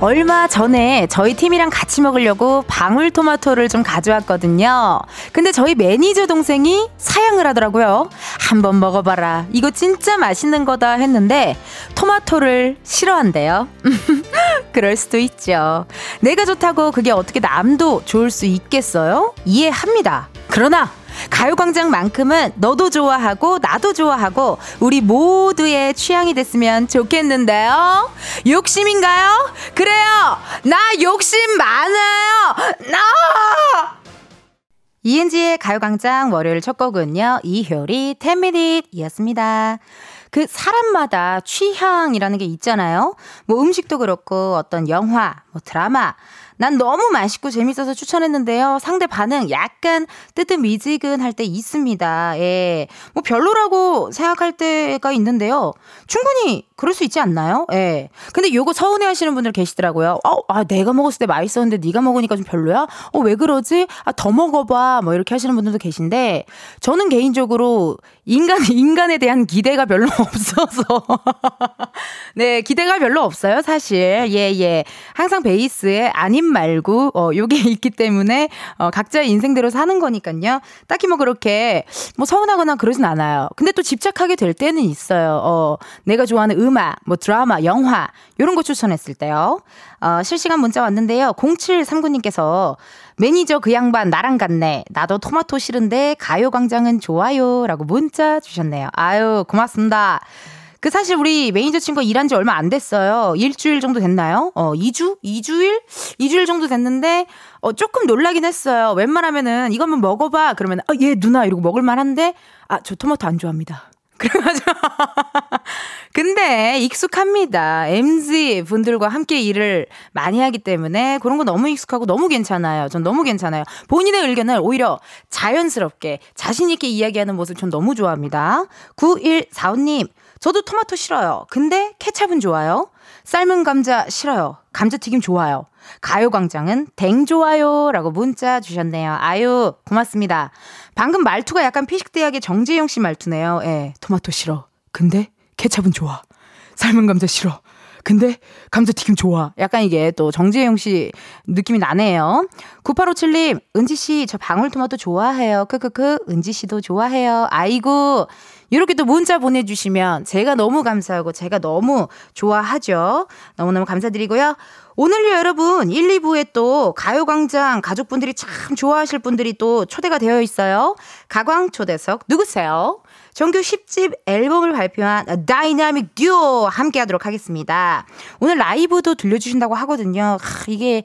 얼마 전에 저희 팀이랑 같이 먹으려고 방울토마토를 좀 가져왔거든요. 근데 저희 매니저 동생이 사양을 하더라고요. 한번 먹어봐라. 이거 진짜 맛있는 거다 했는데 토마토를 싫어한대요. 그럴 수도 있죠. 내가 좋다고 그게 어떻게 남도 좋을 수 있겠어요? 이해합니다. 그러나 가요광장만큼은 너도 좋아하고 나도 좋아하고 우리 모두의 취향이 됐으면 좋겠는데요. 욕심인가요? 그래요. 나 욕심 많아요. 나. 이은지의 가요광장 월요일 첫 곡은요. 이효리 10미닛이었습니다. 그 사람마다 취향이라는 게 있잖아요. 뭐 음식도 그렇고 어떤 영화, 뭐 드라마, 난 너무 맛있고 재밌어서 추천했는데요. 상대 반응 약간 뜨뜻미지근할 때 있습니다. 예. 뭐 별로라고 생각할 때가 있는데요. 충분히 그럴 수 있지 않나요? 예. 근데 요거 서운해 하시는 분들 계시더라고요. 어, 아, 내가 먹었을 때 맛있었는데 네가 먹으니까 좀 별로야? 어, 왜 그러지? 아, 더 먹어봐. 뭐 이렇게 하시는 분들도 계신데 저는 개인적으로 인간, 인간에 대한 기대가 별로 없어서. 네, 기대가 별로 없어요, 사실. 예, 예. 항상 베이스에 아님 말고, 어, 요게 있기 때문에, 어, 각자의 인생대로 사는 거니까요. 딱히 뭐 그렇게, 뭐 서운하거나 그러진 않아요. 근데 또 집착하게 될 때는 있어요. 어, 내가 좋아하는 음악, 뭐 드라마, 영화, 요런 거 추천했을 때요. 어, 실시간 문자 왔는데요. 0739님께서 매니저 그 양반 나랑 같네. 나도 토마토 싫은데 가요광장은 좋아요. 라고 문자 주셨네요. 아유, 고맙습니다. 그 사실 우리 매니저 친구 일한 지 얼마 안 됐어요. 일주일 정도 됐나요? 어, 2주? 2주일? 2주일 정도 됐는데, 어, 조금 놀라긴 했어요. 웬만하면은 이거 한번 먹어봐. 그러면, 어, 예 누나 이러고 먹을만 한데, 아, 저 토마토 안 좋아합니다. 그래가지고. 근데 익숙합니다. MZ 분들과 함께 일을 많이 하기 때문에 그런 거 너무 익숙하고 너무 괜찮아요. 전 너무 괜찮아요. 본인의 의견을 오히려 자연스럽게 자신있게 이야기하는 모습 전 너무 좋아합니다. 9145님, 저도 토마토 싫어요. 근데 케찹은 좋아요. 삶은 감자 싫어요. 감자튀김 좋아요. 가요광장은 댕 좋아요. 라고 문자 주셨네요. 아유, 고맙습니다. 방금 말투가 약간 피식대학의 정재영 씨 말투네요. 예, 토마토 싫어. 근데 케찹은 좋아. 삶은 감자 싫어. 근데 감자튀김 좋아. 약간 이게 또 정재영 씨 느낌이 나네요. 9857님, 은지 씨, 저 방울토마토 좋아해요. 크크크, 은지 씨도 좋아해요. 아이고, 이렇게 또 문자 보내주시면 제가 너무 감사하고 제가 너무 좋아하죠. 너무너무 감사드리고요. 오늘요, 여러분, 1, 2부에 또 가요광장 가족분들이 참 좋아하실 분들이 또 초대가 되어 있어요. 가광 초대석 누구세요? 정규 10집 앨범을 발표한 다이나믹 듀오 함께 하도록 하겠습니다. 오늘 라이브도 들려주신다고 하거든요. 하, 이게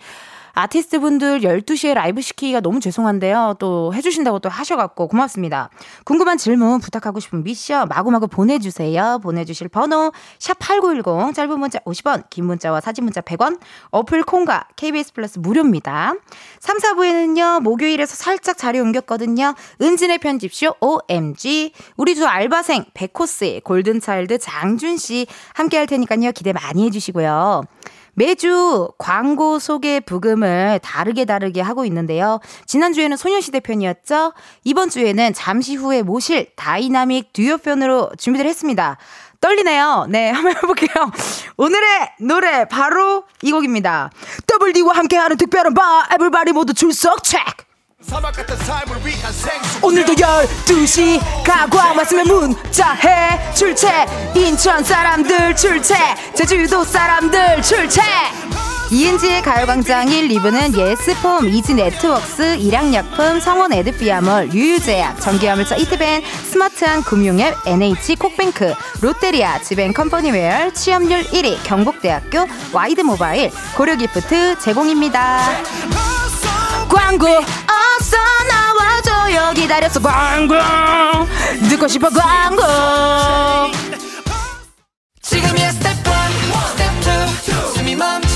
아티스트 분들 12시에 라이브 시키기가 너무 죄송한데요. 또 해주신다고 또 하셔갖고 고맙습니다. 궁금한 질문, 부탁하고 싶은 미션 마구마구 보내주세요. 보내주실 번호 샵8910 짧은 문자 50원, 긴 문자와 사진 문자 100원, 어플 콩과 KBS 플러스 무료입니다. 3, 4부에는요. 목요일에서 살짝 자리 옮겼거든요. 은지네 편집숍 OMG 우리 두 알바생 백호 씨 골든차일드 장준씨 함께 할 테니까요. 기대 많이 해주시고요. 매주 광고 소개 브금을 다르게 다르게 하고 있는데요. 지난주에는 소녀시대 편이었죠? 이번 주에는 잠시 후에 모실 다이나믹 듀오 편으로 준비를 했습니다. 떨리네요. 네, 한번 해볼게요. 오늘의 노래 바로 이 곡입니다. WD와 함께하는 특별한 바 everybody 모두 출석 체크! 오늘도 12시. 가광 왔으면 문자해. 출첵 인천 사람들 출첵 제주도 사람들 출첵 이은지의 가요광장 1, 2부는 예스폼, 이지네트웍스, 일양약품, 성원 에드피아몰, 유유제약, 전기화물차 이트벤, 스마트한 금융앱, NH콕뱅크, 롯데리아, 지벤컴퍼니웨어, 취업률 1위, 경북대학교, 와이드모바일, 고려기프트 제공입니다. 광고. 어서 나와줘요 기다렸어. 광고. 듣고 싶어 광고. 지금이야 스텝 1 스텝 2 숨이 멈춘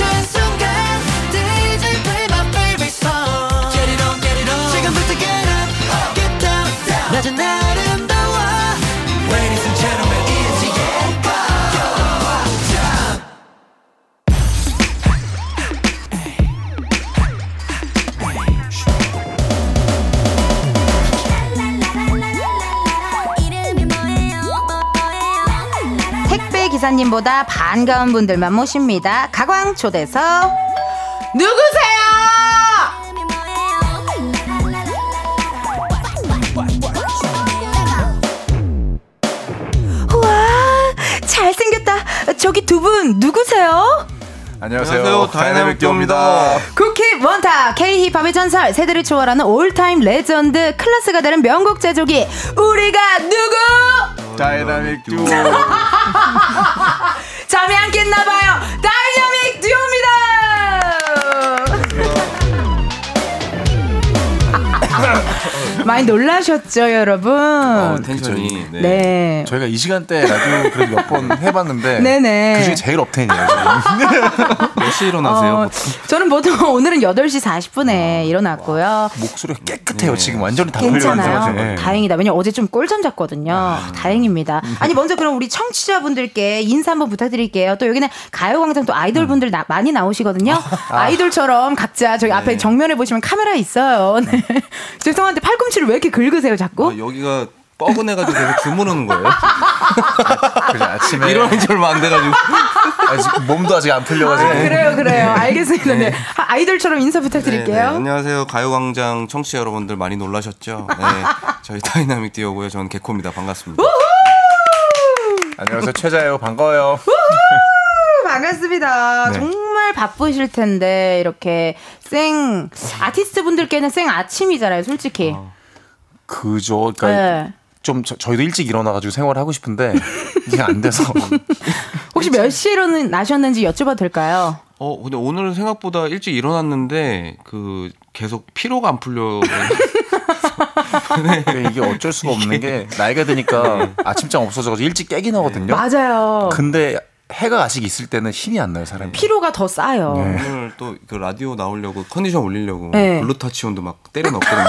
기사님보다 반가운 분들만 모십니다. 가광 초대석 누구세요? 우와 잘생겼다. 저기 두 분 누구세요? 안녕하세요. 안녕하세요. 다이나믹 듀오입니다. 국힙 원탑 K-힙합의 전설 세대를 초월하는 all-time legend 클래스가 되는 명곡 제조기 우리가 누구? 다이나믹 듀오. 잠이 안 깼나봐요. 다이나믹 많이 놀라셨죠, 여러분? 어, 텐션이. 네. 네. 저희가 이 시간대 라디오 그래도 몇 번 해봤는데. 네네. 그중에 제일 업텐이에요. 몇 시에 일어나세요? 어, 저는 보통 오늘은 8시 40분에 아, 일어났고요. 목소리가 깨끗해요. 네. 지금 완전히 다 괜찮아요. 네. 다행이다. 왜냐면 어제 좀 꿀잠 잤거든요. 아. 다행입니다. 아니, 먼저 그럼 우리 청취자분들께 인사 한번 부탁드릴게요. 또 여기는 가요광장 또 아이돌분들 음. 많이 나오시거든요. 아. 이돌처럼 각자 저기 앞에 네. 정면에 보시면 카메라 있어요. 네. 죄송한데 팔꿈치 팔꿈치를 왜 이렇게 긁으세요, 자꾸? 아, 여기가 뻐근해가지고 계속 주무르는 거예요. 그래, 아침에. 일어난 지 얼마 안 돼가지고. 아직 몸도 아직 안 풀려가지고. 아, 그래요, 그래요. 알겠습니다. 네. 네. 아이돌처럼 인사 부탁드릴게요. 네, 네. 안녕하세요. 가요광장 청취자 여러분들 많이 놀라셨죠? 네. 저희 다이나믹 듀오고요. 저는 개코입니다. 반갑습니다. 안녕하세요. 최자예요. 반가워요. 반갑습니다. 네. 정말 바쁘실 텐데 이렇게 생 아티스트 분들께는 생 아침이잖아요, 솔직히. 어. 그죠. 그러니까 네. 좀 저, 희도 일찍 일어나가지고 생활을 하고 싶은데 이게 안 돼서. 혹시 몇 시에 일어나셨는지 여쭤봐도 될까요? 어, 근데 오늘은 생각보다 일찍 일어났는데 그 계속 피로가 안 풀려. 네. 이게 어쩔 수가 없는 게 나이가 드니까 네. 아침잠 없어져가지고 일찍 깨긴 하거든요. 맞아요. 근데 해가 아직 있을 때는 힘이 안 나요 사람이. 피로가 더 쌓여. 네. 오늘 또 그 라디오 나오려고 컨디션 올리려고 네. 글루타치온도 막 때려 넣거든요.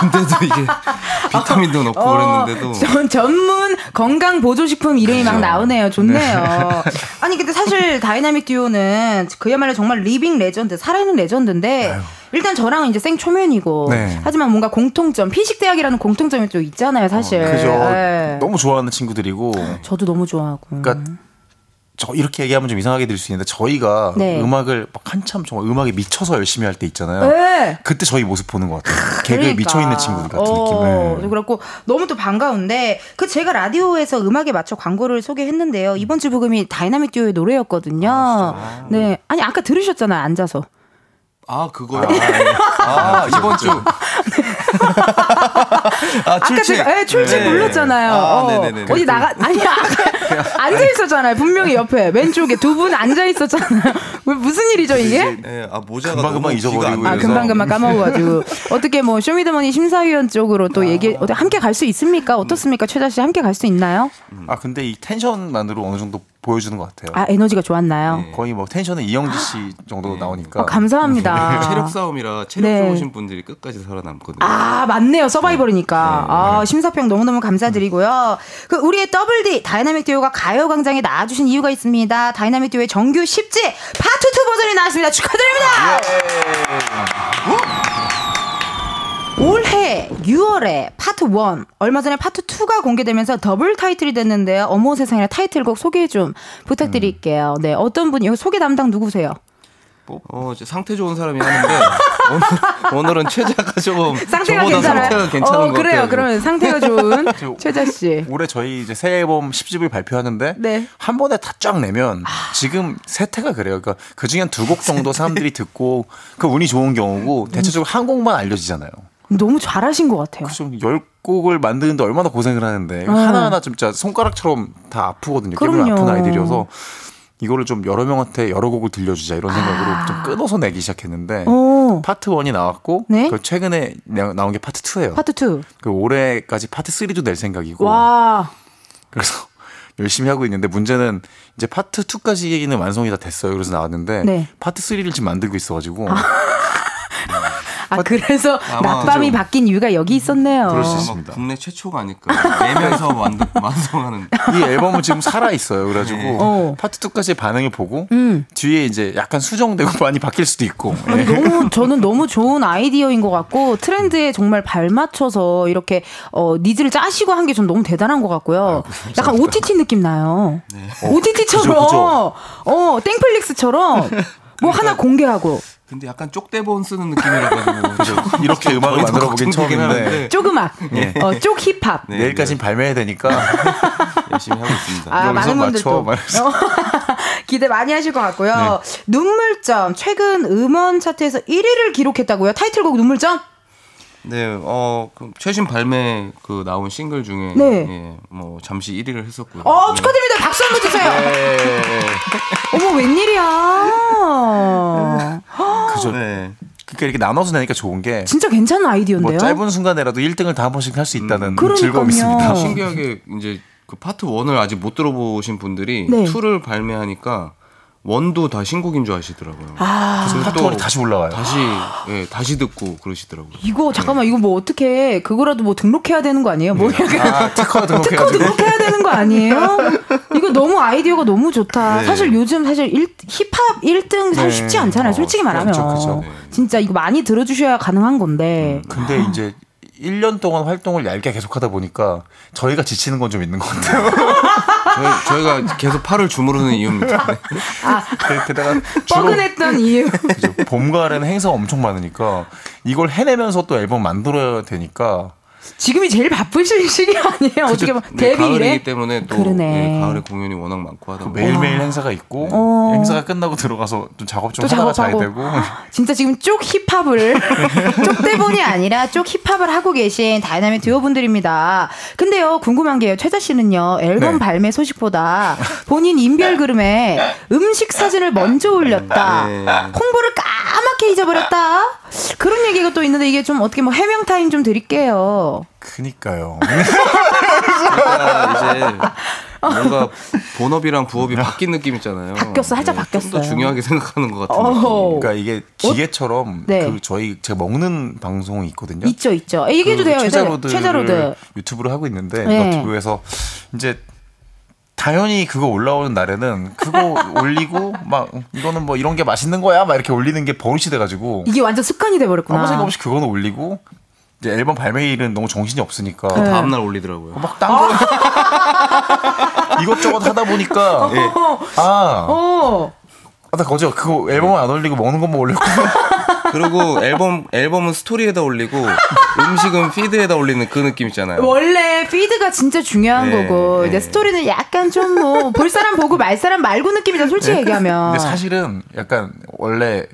근데도 이게 비타민도 넣고 어, 그랬는데도 전, 전문 건강 보조식품 이름이 그렇죠. 막 나오네요. 좋네요. 네. 아니 근데 사실 다이나믹 듀오는 그야말로 정말 living legend, 살아있는 legend인데 아유. 일단 저랑은 이제 생 초면이고 네. 하지만 뭔가 공통점 피식 대학이라는 공통점이 또 있잖아요, 사실. 어, 그죠. 네. 너무 좋아하는 친구들이고. 저도 너무 좋아하고. 그러니까 저 이렇게 얘기하면 좀 이상하게 들릴 수 있는데 저희가 네. 음악을 막 한참 정말 음악에 미쳐서 열심히 할 때 있잖아요. 네. 그때 저희 모습 보는 것 같아요. 개그에 그러니까. 미쳐 있는 친구들 같은 어, 느낌. 그렇고 너무 또 반가운데 그 제가 라디오에서 음악에 맞춰 광고를 소개했는데요. 이번 주 브금이 다이나믹 듀오의 노래였거든요. 아, 네, 아니 아까 들으셨잖아요. 앉아서. 아 그거요. 아, 아, 이번 주. 아 출첵. 아까 네, 출첵 네. 불렀잖아요. 아, 어. 네네네. 어디 나가 아니야. 앉아 있었잖아요. 분명히 옆에 왼쪽에 두 분 앉아 있었잖아요. 무슨 일이죠 이게? 네, 아 모자가 금방 금방 잊어버리고. 아 금방 금방 까먹어가지고 어떻게 뭐 쇼미더머니 심사위원 쪽으로 또 아. 얘기 함께 갈 수 있습니까? 어떻습니까, 최자 씨 함께 갈 수 있나요? 아 근데 이 텐션만으로 어느 정도 보여주는 것 같아요. 아 에너지가 좋았나요? 네. 거의 뭐 텐션은 이영지 씨 정도 네. 나오니까. 어, 감사합니다. 체력 싸움이라 체력 네. 좋으신 분들이 끝까지 살아남거든요. 아 맞네요 서바이벌이니까. 네. 아 심사평 너무 너무 감사드리고요. 그 우리의 더블 D 다이나믹 듀오가 가요광장에 나와주신 이유가 있습니다. 다이나믹 듀오의 정규 10집 파트 2 버전이 나왔습니다. 축하드립니다. 예. 올해 6월에 파트 1, 얼마 전에 파트 2가 공개되면서 더블 타이틀이 됐는데요. 어머 세상에 타이틀곡 소개 좀 부탁드릴게요. 네, 어떤 분이, 여기 소개 담당 누구세요? 뭐, 어, 상태 좋은 사람이 하는데 오늘, 은 최자가 조금 상태가 괜찮아요? 상태가 괜찮은 어, 것 그래요. 같아요. 그러면 상태가 좋은 최자 씨. 올해 저희 이제 새 앨범 10집을 발표하는데 네. 한 번에 다 쫙 내면 아. 지금 세태가 그래요. 그러니까 그 중에 두곡 정도 사람들이 듣고 그 운이 좋은 경우고 대체적으로 한 곡만 알려지잖아요. 너무 잘하신 것 같아요. 그죠. 열 곡을 만드는데 얼마나 고생을 하는데 어. 하나하나 진짜 손가락처럼 다 아프거든요. 그럼요. 아픈 아이들이어서 이거를 좀 여러 명한테 여러 곡을 들려주자 이런 생각으로 아. 좀 끊어서 내기 시작했는데 오. 파트 1이 나왔고 네? 그 최근에 나온 게 파트 2예요. 파트 2. 그 올해까지 파트 3도 낼 생각이고. 와. 그래서 열심히 하고 있는데 문제는 이제 파트 2까지는 완성이 다 됐어요. 그래서 나왔는데 네. 파트 3를 지금 만들고 있어가지고. 아. 아 그래서 낮밤이 바뀐 이유가 여기 있었네요. 그럴 수 있습니다. 국내 최초가 아닐까. 내면서 만든 완성하는. 이 앨범은 지금 살아 있어요. 그래가지고 네. 어. 파트 2까지 반응을 보고 음. 뒤에 이제 약간 수정되고 많이 바뀔 수도 있고. 네. 너무 저는 너무 좋은 아이디어인 것 같고 트렌드에 정말 발맞춰서 이렇게 어, needs를 짜시고 한 게 전 너무 대단한 것 같고요. 아, 약간 OTT 느낌 나요. 네. OTT처럼 어, 그죠, 그죠. 어 땡플릭스처럼 뭐 하나 공개하고. 근데 약간 쪽대본 쓰는 느낌이라 가지고 이렇게 음악을 만들어 보긴 처음인데 쪼그막 네. 어, 쪽 힙합 네, 내일까지는 발매해야 되니까 열심히 하고 있습니다. 아, 많은 분들 또 기대 많이 하실 것 같고요. 네. 눈물점 최근 음원 차트에서 1위를 기록했다고요? 타이틀곡 눈물점? 네, 어, 그 최신 발매 그 나온 싱글 중에 네. 예, 뭐 잠시 1위를 했었고요. 어, 네. 축하드립니다. 박수 한번 주세요. 네. 어머, 웬일이야. 그죠. 네. 그러니까 이렇게 나눠서 내니까 좋은 게 진짜 괜찮은 아이디어인데요. 뭐 짧은 순간에라도 1등을 다 한 번씩 할 수 있다는 음, 즐거움이 있습니다. 신기하게 이제 그 파트 1을 아직 못 들어보신 분들이 네. 2를 발매하니까 원도 다 신곡인 줄 아시더라고요. 아. 그래서 파트원이 다시 올라가요. 다시 예, 다시 듣고 그러시더라고요. 이거 잠깐만 이거 뭐 어떻게 그거라도 뭐 등록해야 되는 거 아니에요? 뭐 약간 아, 특허 등록해야, 특허 등록해야 되는 거 아니에요? 이거 너무 아이디어가 너무 좋다. 네. 사실 요즘 사실 일, 힙합 1등 사실 네. 쉽지 않잖아요. 솔직히 어, 말하면. 그렇죠, 그렇죠. 네. 진짜 이거 많이 들어 주셔야 가능한 건데. 음, 근데 이제 1년 동안 활동을 얇게 계속하다 보니까 저희가 지치는 건 좀 있는 것 같아요. 저희, 가 계속 팔을 주무르는 이유입니다. 아, 게다가 뻐근했던 이유. 그죠. 봄, 가을에는 행사가 엄청 많으니까 이걸 해내면서 또 앨범 만들어야 되니까 지금이 제일 바쁘실 시기 아니에요? 어떻게 보면 네, 데뷔일에 가을이기 때문에 또 그러네. 네, 가을에 공연이 워낙 많고 하다 보니 매일매일 행사가 있고 어. 행사가 끝나고 들어가서 좀 작업 좀 하다가 자야 되고 진짜 지금 쪽 힙합을 쪽대본이 아니라 쪽 힙합을 하고 계신 다이나믹 듀오 분들입니다. 근데요 궁금한 게요 최자 씨는요 앨범 네. 발매 소식보다 본인 인별 그림에 음식 사진을 먼저 올렸다 네. 홍보를 까맣게 잊어버렸다 그런 얘기가 또 있는데 이게 좀 어떻게 뭐 해명 타임 좀 드릴게요. 그니까요. 이제 뭔가 본업이랑 부업이 바뀐 느낌 있잖아요. 바뀌었어, 살짝 네, 바뀌었어. 더 중요하게 생각하는 것 같은 느낌. 그러니까 이게 기계처럼 어? 네. 그 저희 제가 먹는 방송이 있거든요. 있죠, 있죠. 얘기해도 그 돼요. 최자로드 최자로드 유튜브를 하고 있는데 네. 너튜브에서 이제 당연히 그거 올라오는 날에는 그거 올리고 막 이거는 뭐 이런 게 맛있는 거야 막 이렇게 올리는 게 버릇이 돼가지고 이게 완전 습관이 돼버렸구나. 아무 생각 없이 그거는 올리고 이제 앨범 발매일은 너무 정신이 없으니까 네. 다음 날 올리더라고요. 막딴 거 이것저것 하다 보니까 예. 아. 어. 아, 나 거저 그거 앨범 안 올리고 먹는 것만 올리고 그리고 앨범 앨범은 스토리에다 올리고 음식은 feed에다 올리는 그 느낌 있잖아요. 원래 feed가 진짜 중요한 네, 거고 네. 이제 스토리는 약간 좀 뭐 볼 사람 보고 말 사람 말고 느낌이잖아 솔직히 네. 얘기하면. 근데 사실은 약간 원래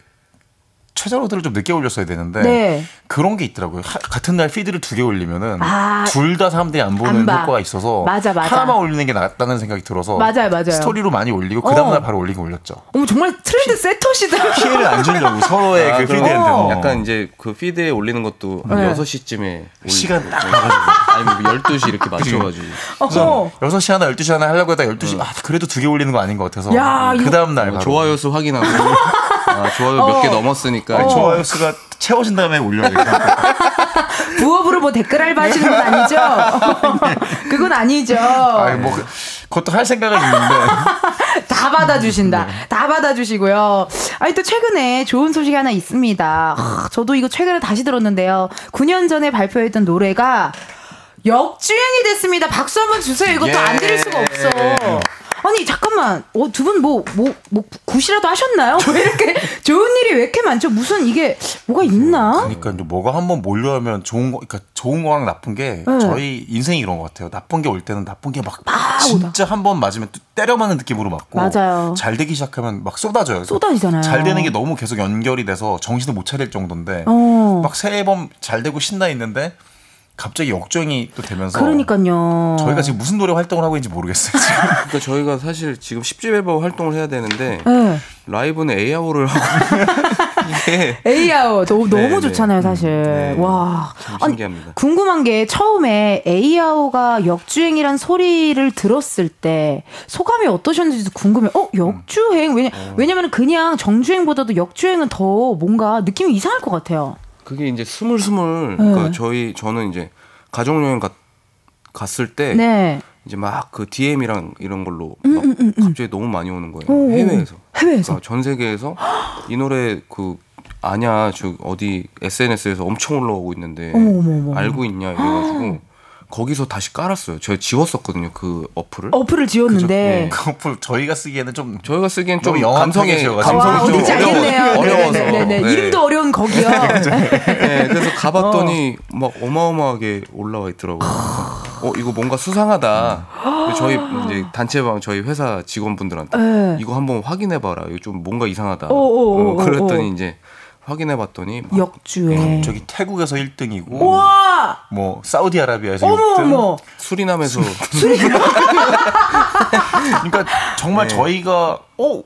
최자로드를 좀 늦게 올렸어야 되는데 네. 그런 게 있더라고요. 하, 같은 날 feed를 두 개 올리면은 아, 둘다 사람들이 안 보는 안 효과가 있어서 맞아, 맞아. 하나만 올리는 게 낫다는 생각이 들어서 맞아요, 맞아요. 스토리로 많이 올리고 그 다음 날 어. 바로 올리긴 올렸죠. 어머 정말 트렌드 세터시다. 피해를 안 주려고 서로의 아, 그 피드한테 어. 약간 이제 그 피드에 올리는 것도 네. 6시쯤에 시간 딱 맞아가지고 아니 뭐 12시 이렇게 맞춰가지고 그래서 6시 하나 12시 하나 하려고 하다 12시 어. 아 그래도 두 개 올리는 거 아닌 것 같아서 그 다음 날뭐 좋아요 수 확인하고 아, 좋아요 몇 개 넘었으니까. 어. 좋아요 수가 채워진 다음에 올려야겠다. 부업으로 뭐 댓글 알바 하시는 건 아니죠? 그건 아니죠. 아니, 뭐, 그, 그것도 할 생각은 있는데. 다 받아주신다. 네. 다 받아주시고요. 아니, 또 최근에 좋은 소식이 하나 있습니다. 하, 저도 이거 최근에 다시 들었는데요. 9년 전에 발표했던 노래가 역주행이 됐습니다. 박수 한번 주세요. 이것도 예. 안 드릴 수가 없어. 아니 잠깐만 어, 두 분 뭐 뭐 뭐 굿이라도 하셨나요? 왜 이렇게 좋은 일이 왜 이렇게 많죠? 무슨 이게 뭐가 있나? 그러니까 이제 뭐가 한번 몰려하면 좋은 거 그러니까 좋은 거랑 나쁜 게 네. 저희 인생이 이런 것 같아요. 나쁜 게 올 때는 나쁜 게 막 진짜 한 번 맞으면 때려 맞는 느낌으로 맞고 맞아요. 잘 되기 시작하면 막 쏟아져요. 쏟아지잖아요. 잘 되는 게 너무 계속 연결이 돼서 정신을 못 차릴 정도인데 어. 막새 앨범 잘 되고 신나 있는데 갑자기 역주행이 또 되면서 그러니까요. 저희가 지금 무슨 노래 활동을 하고 있는지 모르겠어요. 지금. 그러니까 저희가 사실 지금 10집 앨범 활동을 해야 되는데 네. 라이브는 에이아오를 하고 이게 에이아오 너무 네, 너무 네. 좋잖아요, 사실. 네. 와. 신기합니다. 아니, 궁금한 게 처음에 에이아오가 역주행이란 소리를 들었을 때 소감이 어떠셨는지도 궁금해요. 어, 역주행 왜냐 어. 왜냐면 그냥 정주행보다도 역주행은 더 뭔가 느낌이 이상할 것 같아요. 그게 이제 스물스물 그러니까 네. 저희 저는 이제 가족 여행 갔 갔을 때 네. 이제 막 그 DM이랑 이런 걸로 음, 막 음, 음, 음, 갑자기 너무 많이 오는 거예요. 오, 해외에서. 해외에서. 그러니까 전 세계에서 이 노래 그 아냐 저 어디 SNS에서 엄청 올라오고 있는데 어머머머. 알고 있냐 이래가지고 거기서 다시 깔았어요. 제가 지웠었거든요 그 어플을. 어플을 지웠는데 네. 그 어플 저희가 쓰기에는 좀 저희가 쓰기엔 좀, 좀 감성이 감성이 좀 어려워, 어려워서 네네네. 네. 네. 이름도 어려운 거기요. 네, 그래서 가봤더니 어. 막 어마어마하게 올라와 있더라고요. 어 이거 뭔가 수상하다. 저희 이제 단체방 저희 회사 직원분들한테 네. 이거 한번 확인해봐라. 이거 좀 뭔가 이상하다. 오, 오, 오, 어, 그랬더니 이제 확인해 봤더니 역주에 저기 태국에서 1등이고 우와! 뭐 사우디아라비아에서 어머, 6등 어머. 수리남에서 그러니까 정말 네. 저희가 어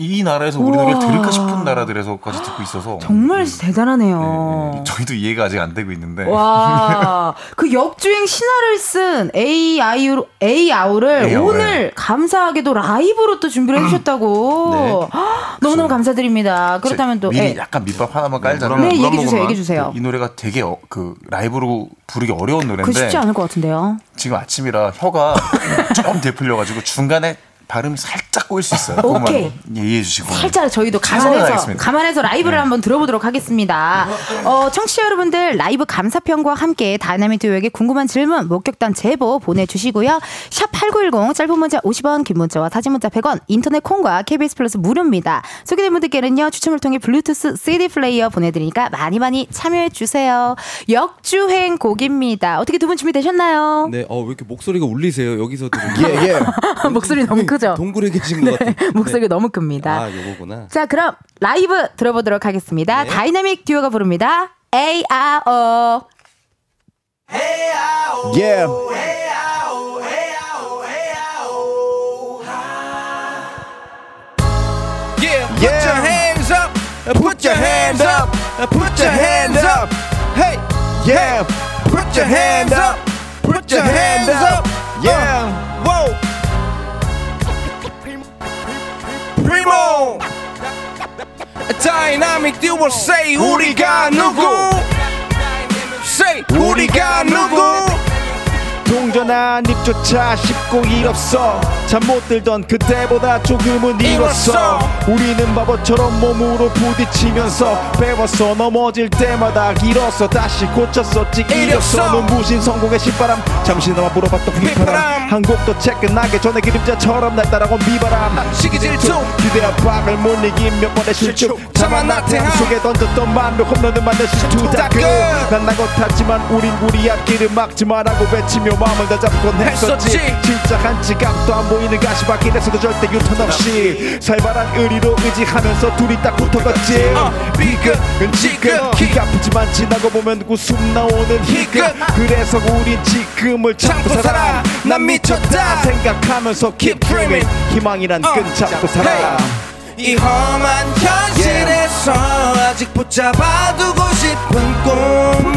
이 나라에서 우리 노래를 들을까 싶은 나라들에서까지 듣고 있어서 정말 음. 대단하네요. 네, 네. 저희도 이해가 아직 안 되고 있는데. 와, 그 역주행 신화를 쓴 A 아이유 A 아우를 오늘 감사하게도 라이브로 또 준비를 해주셨다고. 네. 너무너무 감사드립니다. 그렇다면 또 미리 에. 약간 밑밥 하나만 깔자면 네, 얘기 주세요, 얘기 주세요. 이 노래가 되게 어, 그 라이브로 부르기 어려운 노래인데. 그 쉽지 않을 것 같은데요. 지금 아침이라 혀가 좀 덜 풀려가지고 중간에 발음이 살짝 꼬일 수 있어요. 오케이. 이해해 주시고. 살짝 저희도 감안해서 감안해서 라이브를 네. 한번 들어보도록 하겠습니다. 어, 청취자 여러분들 라이브 감상평과 함께 다이나믹 듀오에게 궁금한 질문, 목격담 제보 보내주시고요. 샵 #8910 짧은 문자 50원, 긴 문자와 사진 문자 100원, 인터넷 콩과 KBS 플러스 무료입니다. 소개된 분들께는요 추첨을 통해 블루투스 CD 플레이어 보내드리니까 많이 많이 참여해 주세요. 역주행 곡입니다. 어떻게 두 분 준비되셨나요? 네, 어, 왜 이렇게 목소리가 울리세요? 여기서 예, 예. 목소리 너무 크. 크죠? 동굴에 계신 것 같아요. 목소리가 네. 너무 큽니다. 아, 요거구나. 자, 그럼 라이브 들어보도록 하겠습니다. 네. 다이나믹 듀오가 부릅니다. AEAO. Yeah. Yeah, put your hands up, put your hands up, put your hands up. Hey, yeah, put your hands up, put your hands up. Yeah, whoa. Primo. 다이나믹 듀오 say 우리가 누구? Say 우리가 누구 동전한 입조차 쉽고 일 없어. 잠 못 들던 그때보다 조금은 일었어. 우리는 바보처럼 몸으로 부딪히면서 배웠어. 넘어질 때마다 길었어 다시 고쳤었지. 이렸어. 눈부신 성공의 신바람. 잠시나마 불어봤던 휘파람. 한곡더채 끝나기 전에 그림자처럼 날 따라온 비바람. 시기 질투. 기대와 박을 못 이긴 몇 번의 실축. 자만 나태함. 속에 던졌던 만로 홈런을 만든 실투 다끝난 나고 탔지만 우린 우리 앞길을 막지 말라고 외치며 마음을 다 잡곤 했었지. 진짜 한 지각도 안 보이는 가시밭길에서도 절대 유턴 없이 살벌한 의리로 의지하면서 둘이 딱 붙어갔지. 비극은 지금 기가 아프지만 지나고 보면 웃음 나오는 희극. 그래서 우린 지금을 참고 살아. 난 미쳤다. 생각하면서 keep dreaming. 희망이란 끈 잡고 살아. 이 험한 현실에서 아직 붙잡아두고 싶은 꿈.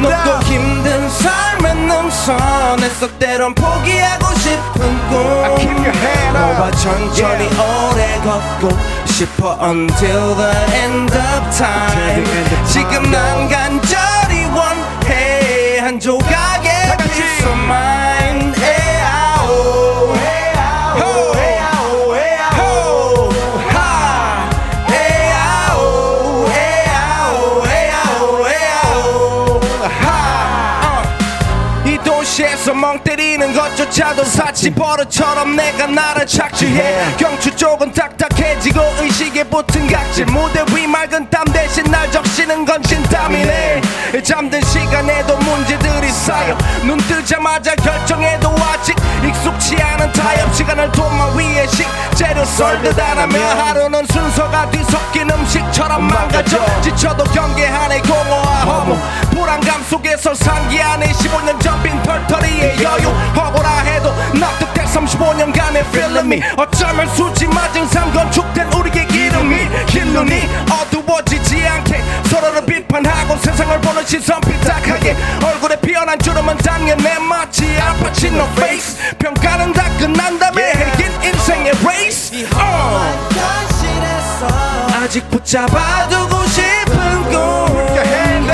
높고 힘든 삶의 능선에서 때론 포기하고 싶은 꿈. 너와 천천히 오래 걷고 싶어 until the end of time. 지금 난 간절히 원해. 한 조각의 of mind 것조차도 사치 버릇처럼 내가 나를 착취해. 경추 쪽은 딱딱해지고 의식에 붙은 각질. 무대 위 맑은 땀 대신 날 적시는 건 진땀이네. 잠든 시간에도 문제들이 쌓여. 눈 뜨자마자 결정해도 아직 익숙치 않은 타협 시간을 도마 위에 식재료 썰듯 안 하며 하루는 순서가 뒤섞인 음식처럼 망가져. 지쳐도 경계하네 공허와 허무. 불안감 속에서 상기하네 15년 전 빈 털터리의 여유. 허구라 해도 납득될 35년간의 필름이 어쩌면 수지 맞은 삶 건축된 우리의 이름이. 귀 눈이 어두워지지 않게 서로를 비판하고 세상을 보는 시선 삐딱하게. 얼굴에 피어난 주름은 당연해 마치 알파치노 face 평가는 다 끝난 다음에 yeah. 인생의 레이스 uh. 아직 붙잡아두고 싶은 꿈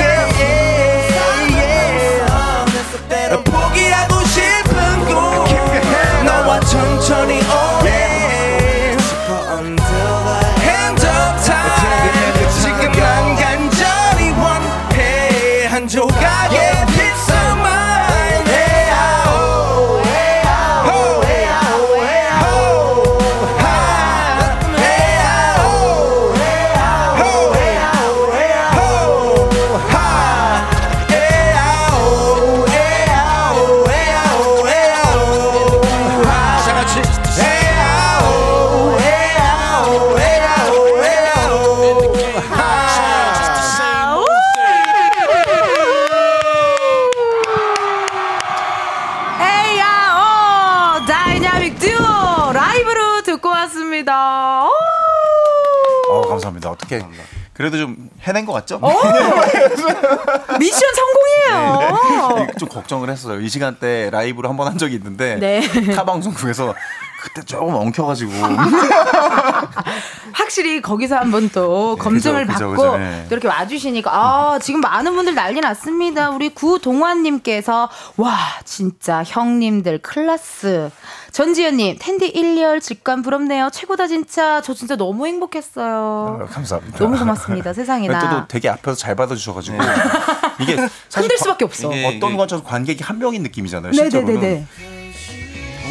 그래도 좀 해낸 것 같죠? 어. 미션 성공이에요. 네. 좀 걱정을 했어요. 이 시간대 라이브로 한번 한 적이 있는데 네. 타 방송국에서 그때 조금 엉켜가지고 확실히 거기서 한번 또 네, 검증을 그죠, 그죠, 받고 그죠, 네. 또 이렇게 와주시니까 아 지금 많은 분들 난리 났습니다. 우리 구동환님께서 와 진짜 형님들 클라스. 전지현님 텐디 1열 직관 부럽네요. 최고다 진짜. 저 진짜 너무 행복했어요. 어, 감사합니다. 너무 고맙습니다. 세상에나. 또 되게 앞에서 잘 받아주셔가지고 이게 사실 흔들 수밖에 없어. 이게- 어떤 건저 관객이 한 명인 느낌이잖아요. 실제로는. 네네네네.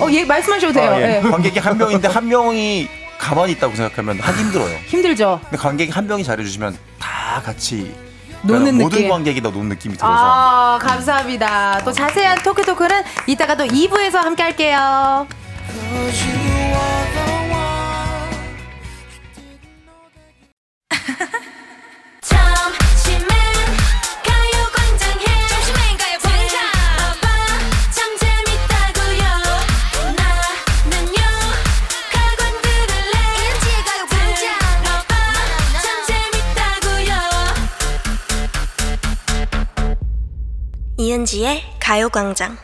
어, 예, 말씀하셔도 돼요. 아, 예. 예. 관객이 한 명인데 한 명이 가만히 있다고 생각하면 하기 힘들어요. 힘들죠? 근데 관객이 한 명이 잘해주시면 다 같이 노는 그러니까 모든 느낌. 관객이 다 노는 느낌이 들어서 아, 감사합니다. 또 자세한 토크 토크는 이따가 또 2부에서 함께 할게요. 이은지의 가요광장.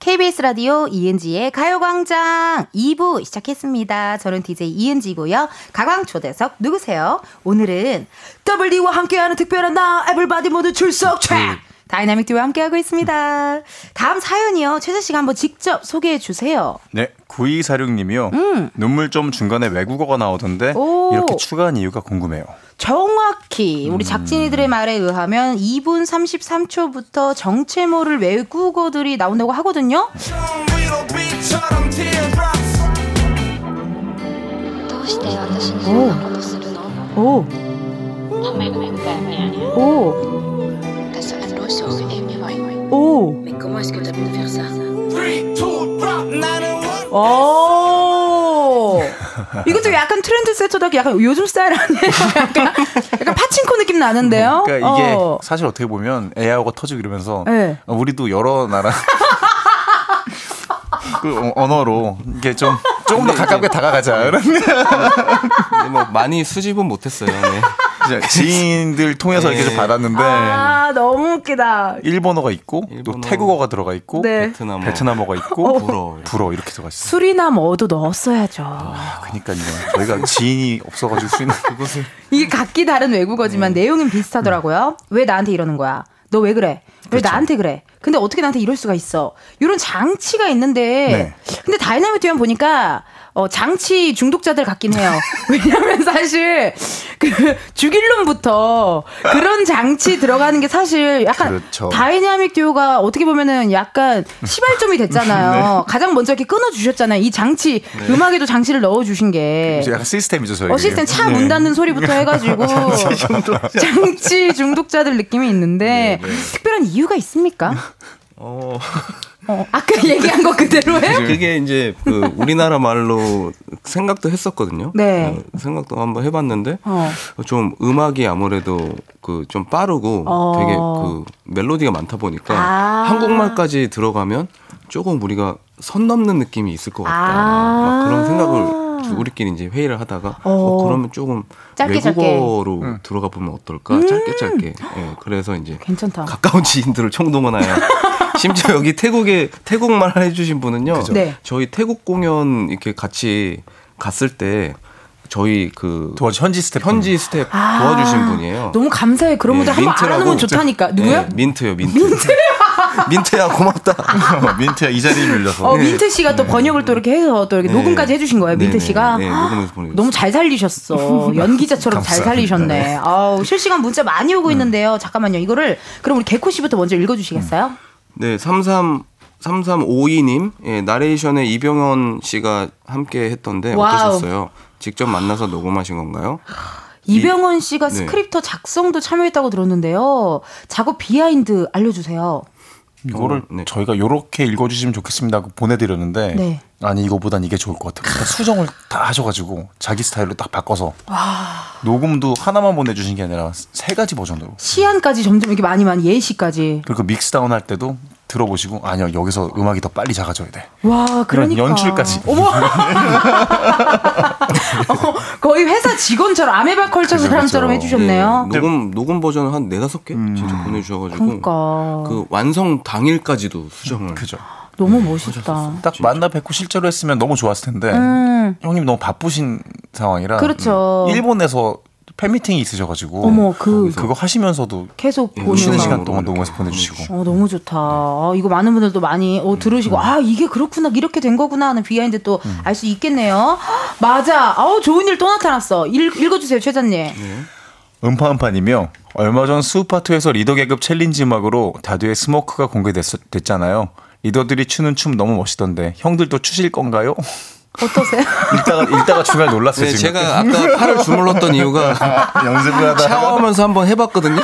KBS 라디오 이은지의 가요광장 2부 시작했습니다. 저는 DJ 이은지고요. 가광 초대석 누구세요? 오늘은 WD와 함께하는 특별한 나 everybody 모두 출석 체크 다이나믹 듀오 함께하고 있습니다. 다음 사연이요. 최자 씨가 한번 직접 소개해 주세요. 네. 9246님이요. 음. 눈물점 중간에 외국어가 나오던데 오. 이렇게 추가한 이유가 궁금해요. 정확히 우리 음. 작진이들의 말에 의하면 2분 33초부터 정체모를 외국어들이 나온다고 하거든요. 오. 오. 오. Ça 오. 이것도 약간 트렌드 세터다 약간 요즘 스타일 아니에요? 약간, 약간 파친코 느낌 나는데요? 그러니까 이게 어. 사실 어떻게 보면 에어가 터지고 이러면서 네. 어, 우리도 여러 나라 그 어- 언어로 이게 좀 조금 더 가깝게 다가가자 이런 근데 뭐 많이 수집은 못했어요. 네. 이제 지인들 통해서 이렇게 좀 네. 받았는데 아, 너무 웃기다. 일본어가 있고 또 일본어. 태국어가 들어가 있고 네. 베트남어, 베트남어가 있고 불어. 불어 이렇게 들어가 있어요. 수리남 어도 넣었어야죠. 아, 그러니까요. 저희가 지인이 없어가지고 수리는 그것을 이게 각기 다른 외국어지만 내용은 비슷하더라고요. 왜 나한테 이러는 거야? 너 왜 그래? 왜 그렇죠. 나한테 그래? 근데 어떻게 나한테 이럴 수가 있어? 이런 장치가 있는데, 네. 근데 다이나믹 듀오 보니까 어, 장치 중독자들 같긴 해요. 왜냐면 사실 그 죽일 놈부터 그런 장치 들어가는 게 사실 약간 그렇죠. 다이나믹 듀오가 어떻게 보면은 약간 시발점이 됐잖아요. 가장 먼저 이렇게 끊어 주셨잖아요. 이 장치 음악에도 장치를 넣어 주신 게. 약간 시스템이죠 저희. 어, 시스템 차 문 닫는 소리부터 해 가지고 장치 중독자들 느낌이 있는데 특별한 이유가 있습니까? 어, 어, 아까 얘기한 거 그대로예요? 그게 이제 그 우리나라 말로 생각도 했었거든요. 네. 어, 생각도 한번 해봤는데 어. 좀 음악이 아무래도 그 좀 빠르고 어. 되게 그 멜로디가 많다 보니까 아. 한국말까지 들어가면 조금 우리가 선 넘는 느낌이 있을 것 같다. 아. 막 그런 생각을 우리끼리 이제 회의를 하다가 어. 어, 그러면 조금 짧게, 짧게. 외국어로 들어가 보면 어떨까? 짧게 짧게. 예, 그래서 이제 괜찮다. 가까운 지인들을 총동원하여 심지어 여기 태국에 태국말 해주신 분은요. 네. 저희 태국 공연 이렇게 같이 갔을 때 저희 그 도와주 현지 스텝 현지 스텝 아. 도와주신 분이에요. 너무 감사해. 그런 분들 예, 한번 민트라고. 알아놓으면 좋다니까. 누구요? 예, 민트요, 민트. 민트 야 고맙다. 민트야 이 자리를 빌려서. 어, 민트 씨가 또 번역을 또 이렇게 해서 또 이렇게 네. 녹음까지 해주신 거예요, 민트 네, 씨가. 네, 네, 녹음해서 보내줬어요. 너무 잘 살리셨어. 연기자처럼 잘. 살리셨네. 아우, 실시간 문자 많이 오고 있는데요. 잠깐만요. 이거를 그럼 우리 개코 씨부터 먼저 읽어주시겠어요? 네, 33 3352님, 예, 나레이션에 이병헌 씨가 함께 했던데 와우. 어떠셨어요? 직접 만나서 녹음하신 건가요? 이병헌 씨가 네. 스크립트 작성도 참여했다고 들었는데요. 작업 behind 알려주세요. 이거를 네. 저희가 요렇게 읽어주시면 좋겠습니다 하고 보내드렸는데 네. 아니 이거보단 이게 좋을 것 같아요. 그러니까 수정을 다 하셔가지고 자기 스타일로 딱 바꿔서 녹음도 하나만 보내주신 게 아니라 세 가지 버전으로 시안까지 점점 이렇게 많이 많이 예시까지. 그리고 mixdown 할 때도 들어보시고 아니요 여기서 음악이 더 빨리 작아져야 돼. 와, 그러니까. 연출까지. 어머. 어, 거의 회사 직원처럼 아메바 컬처 사람처럼. 해주셨네요. 예, 녹음 녹음 버전을 한 네다섯 개 진짜 보내주셔가지고 그러니까 그 완성 당일까지도 수정을 그죠. 너무 멋있다. 딱 만나 뵙고 실제로 했으면 너무 좋았을 텐데 음, 형님 너무 바쁘신 상황이라 그렇죠. 일본에서 팬미팅이 있으셔가지고 어머 그 그거 하시면서도 계속 예, 보는 음악으로 시간 동안 녹음해서 보내주시고 어, 너무 좋다. 아, 이거 많은 분들도 많이 어, 들으시고, 아, 이게 그렇구나, 이렇게 된 거구나 하는 behind 또 알수 있겠네요. 맞아. 아우, 좋은 일 또 나타났어. 읽, 읽어주세요, 최자님. 음파음파님이요. 얼마 전 스우파 two에서 리더 계급 challenge 음악으로 다듀의 스모크가 공개됐잖아요. 리더들이 추는 춤 너무 멋있던데 형들도 추실 건가요? 어떠세요? 읽다가 읽다가 중간에 놀랐어요 네, 지금. 제가 아까 팔을 주물렀던 이유가 연습을 하다가 샤워하면서 한번 해봤거든요.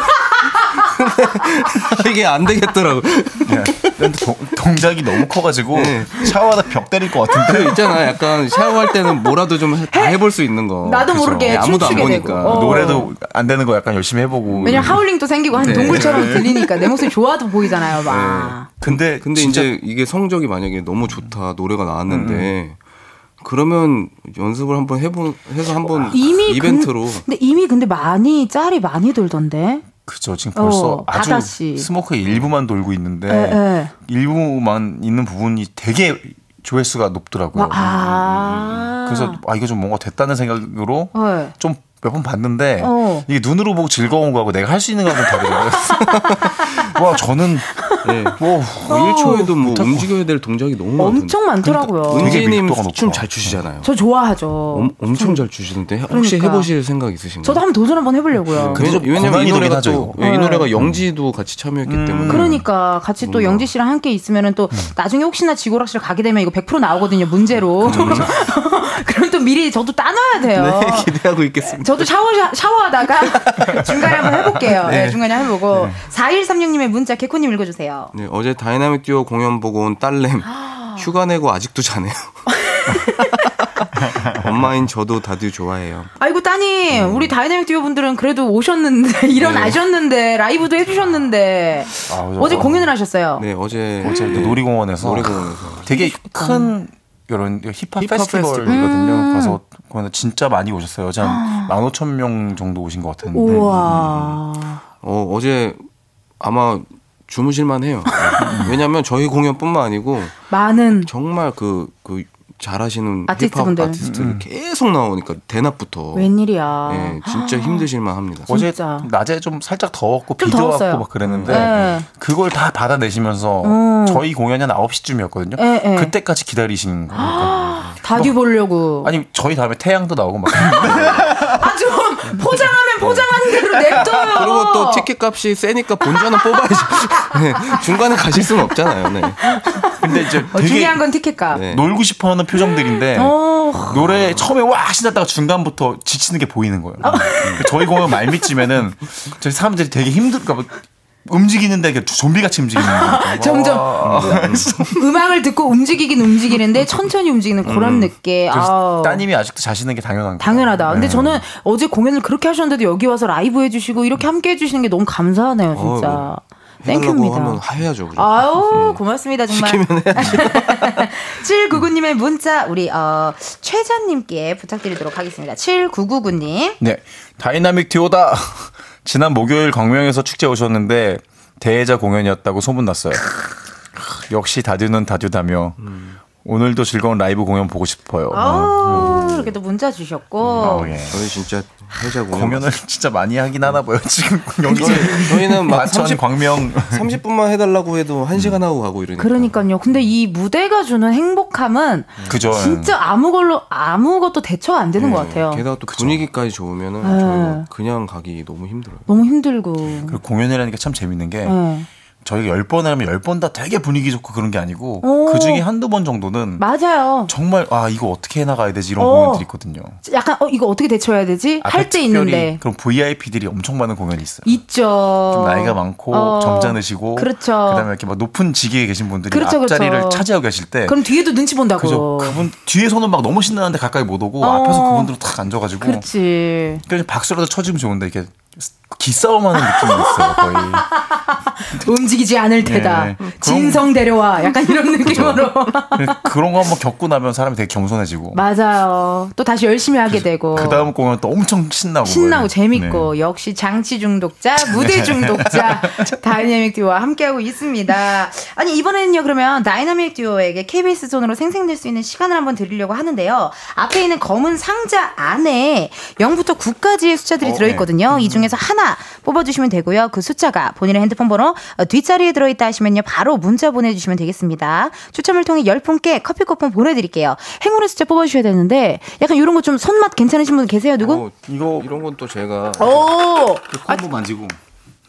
근데 이게 안 되겠더라고. 네. 근데 동, 동작이 너무 커가지고 네. 샤워하다 벽 때릴 것 같은데 그 있잖아, 약간 샤워할 때는 뭐라도 좀 다 해볼 수 있는 거. 나도 그죠? 모르게 네, 아무도 안 보니까. 되고. 어. 노래도 안 되는 거 약간 열심히 해보고. 왜냐 면 하울링도 생기고 한 네. 동굴처럼 들리니까 내 목소리 좋아도 보이잖아요, 막. 근데 근데 진짜 이제 이게 성적이 만약에 너무 좋다 노래가 나왔는데 음, 그러면 연습을 한번 해보 해서 한번 이미 이벤트로 근, 근데 이미 근데 많이 짤이 많이 돌던데. 그죠 지금 벌써 어, 아주 바다씨. 스모크의 일부만 돌고 있는데 예, 예. 일부만 있는 부분이 되게 조회수가 높더라고요. 와, 아. 그래서 아 이거 좀 뭔가 됐다는 생각으로 네. 좀 몇 번 봤는데 어. 이게 눈으로 보고 즐거운 거하고 내가 할 수 있는 거하고 다르더라고요. 와 저는 네. 뭐뭐 1초에도 뭐 움직여야 될 동작이 너무. 엄청 많더라고요. 은지님. 춤 잘 추시잖아요. 저 좋아하죠. 엄, 엄청 잘 추시는데 혹시 그러니까. 해보실 생각 있으신가요? 저도 한번 도전 한번 해보려고요. 근데 좀 왜냐면 이 노래가 하죠, 또. 예, 이 네. 노래가 영지도 같이 참여했기 때문에 그러니까 같이 또 영지 씨랑 함께 있으면은 또 나중에 혹시나 지고락실 가게 되면 이거 100% 나오거든요 문제로. 그럼 또 미리 저도 따놔야 돼요. 네, 기대하고 있겠습니다. 저도 샤워 샤워하다가 중간에 한번 해볼게요. 네, 중간에 한번 보고 4136님의 문자 개코님 읽어주세요. 네, 어제 다이나믹 듀오 공연 보고 온 딸내미 휴가 내고 아직도 자네요. 엄마인 저도 다듀 좋아해요. 아이고 따님 우리 다이나믹 듀오 분들은 그래도 오셨는데 일어나셨는데 라이브도 해주셨는데 아. 어제 어. 공연을 하셨어요. 네, 어제 어제 그 놀이공원에서 놀이공원에서 되게 큰 이런 힙합, 힙합 페스티벌이거든요. 음. 가서 거기 진짜 많이 오셨어요. 한 15,000명 정도 오신 것 같은데. 우와. 어, 어제 아마 주무실만 해요. 왜냐하면 저희 공연뿐만 아니고 많은 정말 그, 그 잘하시는 아티스트 힙합 분들. 아티스트를 계속 나오니까 대낮부터 웬일이야. 예, 진짜 힘드실만 합니다. 어제 진짜. 낮에 좀 살짝 더웠고 좀 비도 더웠어요. 왔고 막 그랬는데 네. 그걸 다 받아내시면서 음. 저희 공연이 한 9시쯤이었거든요. 네, 네. 그때까지 기다리신 거니까. 다듀 보려고. 아니 저희 다음에 태양도 나오고 막 아, 좀 포장 대로 냅둬요. 그리고 또 티켓 값이 세니까 본전은 뽑아야죠. 네, 중간에 가실 수는 없잖아요. 네. 근데 이제 어, 중요한 건 티켓값. 네. 놀고 싶어하는 표정들인데 어, 노래 처음에 와 신났다가 중간부터 지치는 게 보이는 거예요. 아. 그 저희 공연 말미쯤에는 저희 사람들이 되게 힘들, 그러니까 뭐 움직이는데 이렇게 좀비 같이 움직이는. 점점 음악을 듣고 움직이긴 움직이는데 천천히 움직이는 그런 느낌. 그래서 아우. 따님이 아직도 자시는 게 당연한 거예요. 당연하다. 근데 네. 저는 어제 공연을 그렇게 하셨는데도 여기 와서 라이브 해주시고 이렇게 함께 해주시는 게 너무 감사하네요, 진짜. 어, thank you입니다. 하면 해야죠. 그죠? 아유, 고맙습니다, 정말. 시키면 해야지. 799님의 문자, 우리, 어, 최자님께 부탁드리도록 하겠습니다. 7999님. 네. 다이나믹 듀오다. 지난 목요일 광명에서 축제 오셨는데 대회자 공연이었다고 소문났어요. 역시 다듀는 다듀다며 오늘도 즐거운 라이브 공연 보고 싶어요. 아우, 이렇게 또 문자 주셨고. 어, 예. 저희 진짜 해자 공연. 공연을 진짜 많이 하긴 하나 봐요. 지금 여기 저희- 저희는 막 마천 30, 광명 30분만 해달라고 해도 1 시간 하고 가고 이러니까. 그러니까요. 근데 이 무대가 주는 행복함은 그죠. 진짜 아무 걸로 아무것도 대처가 안 되는 네, 것 같아요. 게다가 또 분위기까지 좋으면은 네. 저희가 그냥 가기 너무 힘들어요. 너무 힘들고. 그리고 공연이라니까 참 재밌는 게 네. 저희가 10번 하면 10번 다 되게 분위기 좋고 그런 게 아니고 오. 그 중에 한두 번 정도는 맞아요. 정말 아 이거 어떻게 해 나가야 되지 이런 어. 공연들이 있거든요. 약간 어 이거 어떻게 대처해야 되지? 앞에 할때 특별히 있는데 그럼 VIP들이 엄청 많은 공연이 있어요. 있죠. 좀 나이가 많고 어. 점잖으시고 그렇죠. 그다음에 이렇게 막 높은 직위에 계신 분들이 그렇죠, 앞자리를 그렇죠. 차지하고 계실 때 그럼 뒤에도 눈치 본다고. 그죠 그분 뒤에서는 막 너무 신나는데 가까이 못 오고 어. 앞에서 그분들은 탁 앉아 가지고 그렇지. 그냥 박수라도 쳐주면 좋은데 이렇게 기싸움하는 느낌이 있어요 거의 움직이지 않을 테다. 네. 진성 데려와. 약간 이런 느낌으로. 그런 거 한번 겪고 나면 사람이 되게 겸손해지고 맞아요. 또 다시 열심히 하게 되고. 그 다음 공연 또 엄청 신나고 신나고 그래요. 재밌고 네. 역시 장치 중독자 무대 중독자 다이나믹 듀오와 함께하고 있습니다. 아니 이번에는요 그러면 다이나믹 듀오에게 KBS 돈으로 생색낼 수 있는 시간을 한번 드리려고 하는데요. 앞에 있는 검은 상자 안에 0부터 9까지의 숫자들이 어, 들어있거든요. 이 중에서 하나 뽑아주시면 되고요. 그 숫자가 본인의 핸드폰 번호 어, 뒷자리에 들어있다 하시면요 바로 문자 보내주시면 되겠습니다. 추첨을 통해 10분께 커피 쿠폰 보내드릴게요. 행운의 숫자 뽑아주셔야 되는데 약간 이런 거 좀 손맛 괜찮으신 분 계세요 누구? 어, 이거 이런 건 또 제가 오! 코 한번 만지고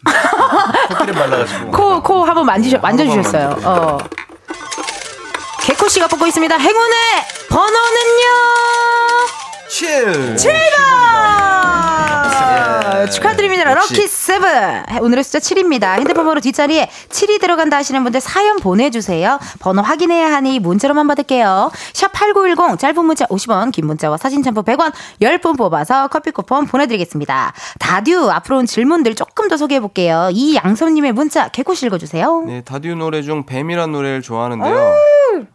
코끼리 말라가지고 코, 코 한번 만지셔, 만져주셨어요. 만져요. 어. 개코 씨가 뽑고 있습니다. 행운의 번호는요? 7 7번! 축하드립니다. lucky seven. 오늘의 숫자 7입니다. 핸드폰 번호 뒷자리에 7이 들어간다 하시는 분들 사연 보내주세요. 번호 확인해야 하니 문자로만 받을게요. 샵 8910 짧은 문자 50원, 긴 문자와 사진 첨부 100원 10분 뽑아서 커피 쿠폰 보내드리겠습니다. 다듀 앞으로 온 질문들 조금 더 소개해볼게요. 이 양섭님의 문자 개코씨 읽어주세요. 네, 다듀 노래 중 뱀이란 노래를 좋아하는데요.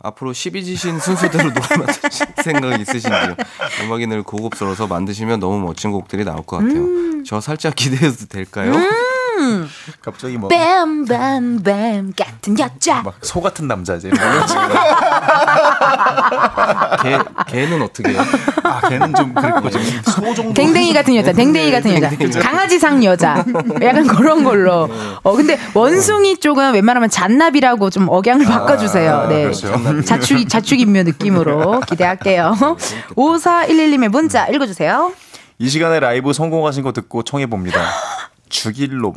앞으로 12지신 순서대로 노래 만드실 생각 있으신지요? 음악이 늘 고급스러워서 만드시면 너무 멋진 곡들이 나올 것 같아요. 저 살짝 기대해도 될까요? 갑자기 뭐 뱀뱀뱀 같은 여자. 막 소 같은 남자지. 개, 개는 어떻게 해요? 아, 걔는 좀 그렇고 지금 소 정도. 댕댕이 같은 여자, 댕댕이 같은 여자, 강아지상 여자, 약간 그런 걸로. 어 근데 원숭이 쪽은 웬만하면 잔나비라고 좀 억양을 바꿔주세요. 네, 그렇죠. 자축 자축 인묘 느낌으로 기대할게요. 5411님의 문자 읽어주세요. 이 시간에 라이브 성공하신 거 듣고 청해 봅니다. 죽일 놈.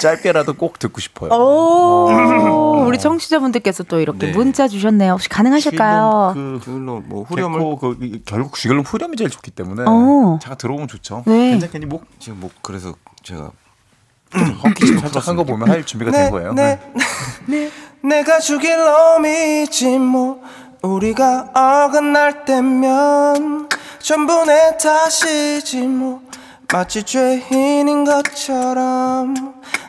짧게라도 꼭 듣고 싶어요. 오, 우리 청취자분들께서 또 이렇게 네. 문자 주셨네요. 혹시 가능하실까요? 그 그걸로 뭐 후렴을 개코 그 이- 결국 죽일 놈 후렴이 제일 좋기 때문에 어. 잠깐 들어오면 좋죠. 네. 괜찮겠니 목 지금 뭐 그래서 제가 헛기 좀 살짝 한거 보면 할 준비가 된 거예요. 네. 내가 죽일 놈이지 뭐 우리가 어긋날 때면 전부 내 탓이지 뭐 마치 죄인인 것처럼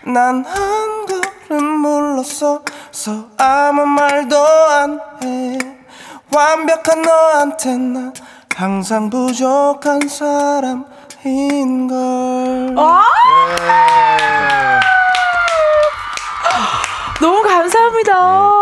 난 한 걸음 물러서서 아무 말도 안 해. 완벽한 너한테 난 항상 부족한 사람인 걸. 너무 감사합니다.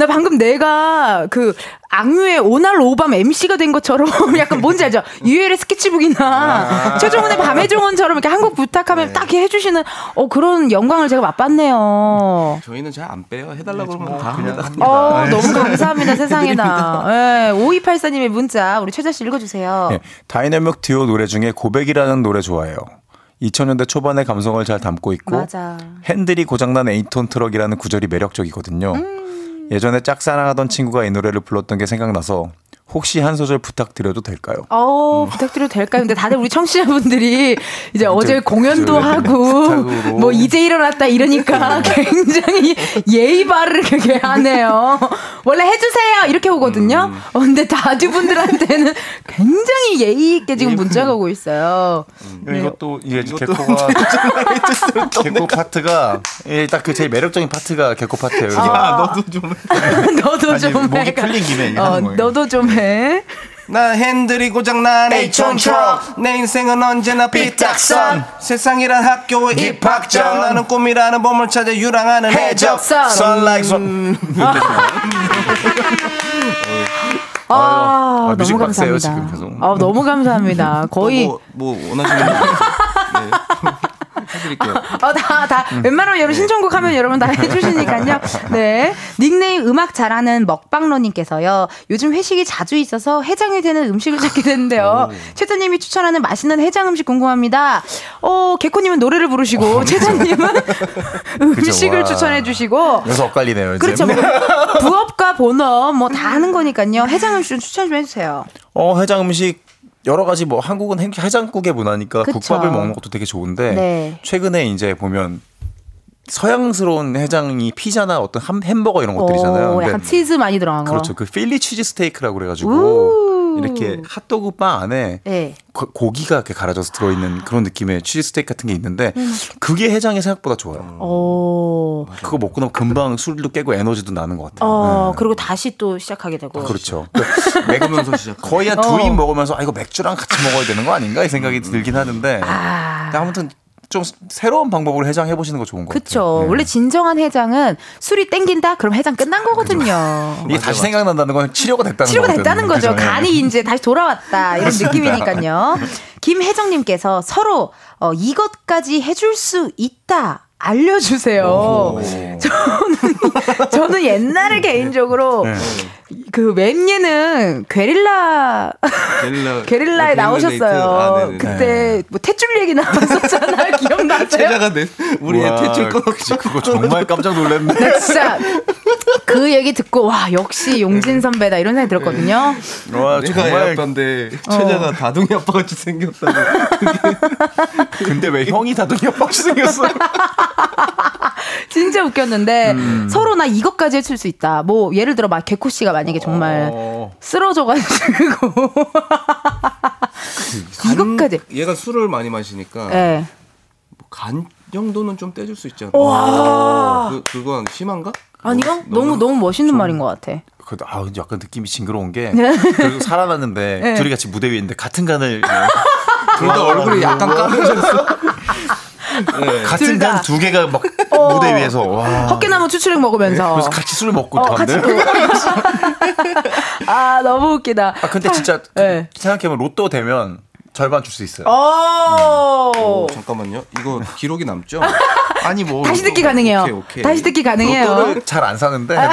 나 방금 내가 그 악뮤의 오날 오밤 MC가 된 것처럼 약간 뭔지 알죠? 유엘의 스케치북이나 최종훈의 밤의 종원처럼 이렇게 한곡 부탁하면 딱 이렇게 해주시는 어 그런 영광을 제가 맛봤네요. 저희는 잘 안 빼요. 해달라고 그러면 다 합니다. 어 너무 감사합니다 세상에나. 예, 5284님의 문자 우리 최자 씨 읽어주세요. 네. 다이내믹 듀오 노래 중에 고백이라는 노래 좋아해요. 2000년대 초반의 감성을 잘 담고 있고 맞아. 핸들이 고장난 eight톤 트럭이라는 구절이 매력적이거든요. 음. 예전에 짝사랑하던 친구가 이 노래를 불렀던 게 생각나서 혹시 한 소절 부탁드려도 될까요? 어, 부탁드려도 될까요? 근데 다들 우리 청취자분들이 이제 어제 공연도 저, 하고 부탁으로. 뭐 이제 일어났다 이러니까 굉장히 예의 바르게 하네요. 원래 해주세요 이렇게 오거든요. 어, 근데 다주분들한테는 굉장히 예의 있게 지금 문자가 오고 있어요. 네. 이것도 이게 개코가 개코 파트가 딱그 제일 매력적인 파트가 개코 파트예요. 그래서 너도 좀 너도 아니, 좀 목이 풀린 김에 어, 하는 거예요. 너도 좀 해. 나 핸들이 고장난 에이촌트럭 내 인생은 언제나 삐딱선. 세상이란 학교의 입학전. 나는 꿈이라는 봄을 찾아 유랑하는 해적선. 선. like sun. 아, 아, 너무 뮤직 박스예요, 감사합니다. 지금 계속. 아, 너무 감사합니다. 거의 뭐, 뭐 원하시는 거 해드릴게요. 어, 다, 다, 웬만하면 여러분 신청곡 하면 여러분 다 해주시니까요. 네. 닉네임 음악 잘하는 먹방러님께서요. 요즘 회식이 자주 있어서 해장이 되는 음식을 찾게 되는데요. 최자님이 추천하는 맛있는 해장 음식 궁금합니다. 어, 개코님은 노래를 부르시고, 최자님은 음식을 와. 추천해 주시고, 그래서 엇갈리네요. 그렇죠. 뭐 부업과 본업 뭐 다 하는 거니까요. 해장 음식 좀 추천 좀 해주세요. 어 해장 음식 여러 가지 뭐 한국은 해- 해장국의 문화니까 그쵸. 국밥을 먹는 것도 되게 좋은데 네. 최근에 이제 보면 서양스러운 해장이 피자나 어떤 함- 햄버거 이런 것들이잖아요. 오, 약간 치즈 많이 들어간 거. 그렇죠. 그 필리 치즈 스테이크라고 그래가지고 우. 이렇게 핫도그 빵 안에 네. 고- 고기가 이렇게 갈아져서 들어있는 그런 느낌의 치즈 스테이크 같은 게 있는데 그게 해장이 생각보다 좋아요. 오. 그거 먹고 나면 금방 술도 깨고 에너지도 나는 것 같아요. 어, 그리고 다시 또 시작하게 되고. 그렇죠. 먹으면서 시작. 거의 한 두입 먹으면서 아 이거 맥주랑 같이 먹어야 되는 거 아닌가 이 생각이 들긴 하는데 아. 아무튼 좀 새로운 방법으로 해장해 보시는 거 좋은 것 그쵸. 같아요. 네. 원래 진정한 해장은 술이 땡긴다? 그럼 해장 끝난 거거든요. 이게 다시 생각난다는 건 치료가 됐다는 치료가 거거든요. 됐다는 거죠. 그죠? 네. 간이 이제 다시 돌아왔다. 이런 느낌이니까요. 김혜정님께서 서로 어, 이것까지 해줄 수 있다. 알려주세요. 저는, 저는 옛날에 개인적으로 네. 그 웹 예능 게릴라 게릴라, 게릴라에 아, 나오셨어요. 아. 그때 뭐 탯줄 얘기 나왔었잖아요. 기억나세요? 제자가 내 우리의 그치, 끊었지. 그거 정말 깜짝 놀랐네. 나 진짜 그 얘기 듣고 와 역시 용진 선배다 이런 생각이 들었거든요. 와 정말 아빠인데 어. 최자가 다둥이 아빠 같이 생겼다고. 근데 왜 형이 다둥이 아빠같이 생겼어? 진짜 웃겼는데 음. 서로 나 이것까지 해줄 수 있다. 뭐 예를 들어 막 개코 씨가 만약에 정말 어. 쓰러져가지고 이것까지. 얘가 술을 많이 마시니까 예. 뭐간 정도는 좀 떼줄 수 있지 않나? 그 그건 심한가? 아니요 너무 너무 멋있는 말인 것 같아. 그래도 아 근데 약간 느낌이 징그러운 게 네. 그래도 살아났는데 둘이 같이 무대 위에 있는데 같은 간을 그러다 얼굴이 약간 까매졌어. 같은 둘 다. 간두 개가 막 어. 무대 위에서 와. 헛개나무 추출액 먹으면서. 그래서 같이 술을 먹고 어, 같이 아 너무 웃기다. 아 근데 진짜 네. 생각해보면 로또 되면 절반 줄 수 있어요. 오. 잠깐만요. 이거 기록이 남죠? 아니 뭐 다시 듣기 가능해요. 오케이, 오케이. 다시 듣기 가능해요. 로또를 잘안 사는데 아,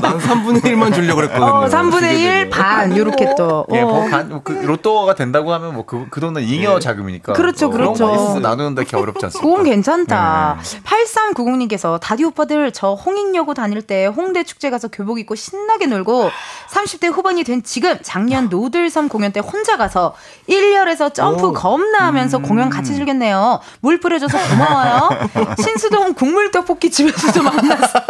난 3분의 1만 주려고 그랬거든요. 어, 3분의 1 반, 요렇게 또. 예, 어. 뭐 간, 그 로또가 된다고 하면 뭐그 그 돈은 잉여 자금이니까. 그렇죠, 어, 그런 그렇죠. 나누는데 이렇게 어렵지 않습니까? 그건 괜찮다. 네. 8390님께서 다디 오빠들 저 홍익여고 다닐 때 홍대 축제 가서 교복 입고 신나게 놀고 30대 후반이 된 지금 작년 노들섬 공연 때 혼자 가서 1열에서 점프 겁나 하면서 공연 같이 즐겼네요. 물 뿌려줘서 고마워요. 신수동 국물 떡볶이 집에서도 만났어.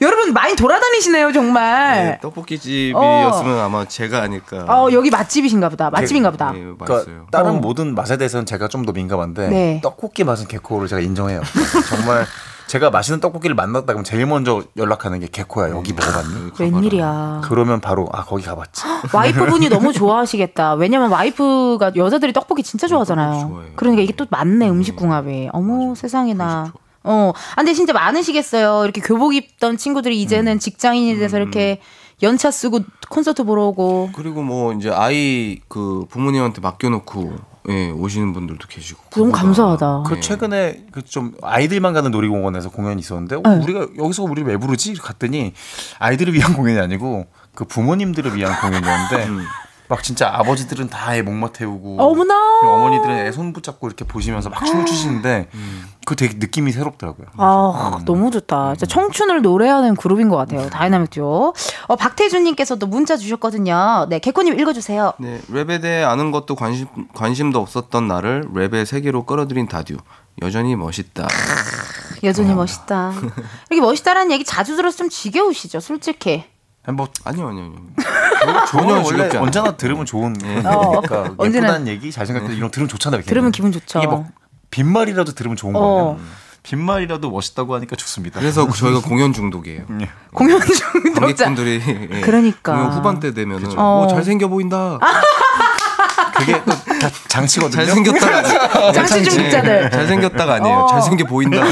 여러분 많이 돌아다니시네요 정말. 네, 떡볶이 집이었으면 아마 제가 아닐까. 어 여기 맛집이신가 보다. 맛집인가 보다. 네, 그러니까 맛있어요. 다른 어. 모든 맛에 대해서는 제가 좀 더 민감한데 네. 떡볶이 맛은 개코를 제가 인정해요. 정말 제가 맛있는 떡볶이를 만났다 그러면 제일 먼저 연락하는 게 개코야. 여기 먹어봤니? 웬일이야. 그러면 바로 아 거기 가봤지. 와이프분이 너무 좋아하시겠다. 왜냐면 와이프가 여자들이 떡볶이 진짜 좋아하잖아요. 좋아해요. 그러니까 이게 또 맞네 음식 궁합이. 어머 세상에나. 어, 아, 근데 진짜 많으시겠어요. 이렇게 교복 입던 친구들이 이제는 직장인이 돼서 이렇게 연차 쓰고 콘서트 보러 오고. 그리고 뭐 이제 아이 그 부모님한테 맡겨놓고 예, 오시는 분들도 계시고. 너무 감사하다. 그 최근에 그 좀 아이들만 가는 놀이공원에서 공연이 있었는데 어, 네. 우리가 여기서 우리 왜 부르지? 갔더니 아이들을 위한 공연이 아니고 그 부모님들을 위한 공연이었는데 막 진짜 아버지들은 다 애 목마 태우고 어머나. 어머니들은 애 손 붙잡고 이렇게 보시면서 막 춤을 추시는데 그 되게 느낌이 새롭더라고요. 아, 너무 좋다. 진짜 청춘을 노래하는 그룹인 것 같아요. 다이나믹 듀오. 어, 박태준님께서도 문자 주셨거든요. 네, 개코님 읽어주세요. 네, 랩에 대해 아는 것도 관심 관심도 없었던 나를 랩의 세계로 끌어들인 다듀. 여전히 멋있다. 여전히 멋있다. 이렇게 멋있다라는 얘기 자주 들어서 좀 지겨우시죠, 솔직히. 뭐 아니요, 아니요, 아니요. 전혀 원래. 언제나 들으면 좋은 어, 그러니까 언제나. 예쁘다는 얘기 잘생겼다 이런 거 들으면 좋잖아요. 걔는. 들으면 기분 좋죠. 이게 뭐 빈말이라도 들으면 좋은 어. 거예요. 빈말이라도 멋있다고 하니까 좋습니다. 그래서 저희가 공연 중독이에요. 공연 중독자. 관객분들이 예, 그러니까. 공연 후반때 되면 은 어. 오, 잘생겨 보인다. 그게 또 다 장치거든요. 잘생겼다가 아니에요. 장치 중독자들. 네, 잘생겼다가 아니에요. 어. 잘생겨 보인다.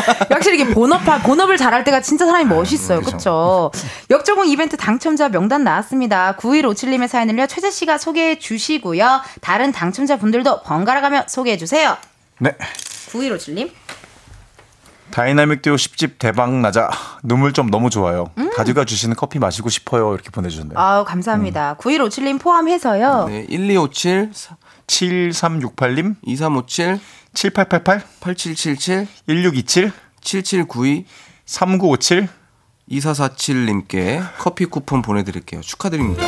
확실히 이게 본업, 본업을 잘할 때가 진짜 사람이 멋있어요. 그쵸? 역조공 이벤트 당첨자 명단 나왔습니다. 9157님의 사연을요, 최자 씨가 소개해 주시고요. 다른 당첨자 분들도 번갈아 가며 소개해 주세요. 네. 9157님. 다이나믹 듀오 10집 대박 나자 눈물점 너무 좋아요. 다듀가 주시는 커피 마시고 싶어요. 이렇게 보내주셨네요. 아우, 감사합니다. 9157님 포함해서요. 네, 1257 7368님, 2357 7888, 8777 1627, 7792 3957, 2447님께 커피 쿠폰 보내드릴게요. 축하드립니다.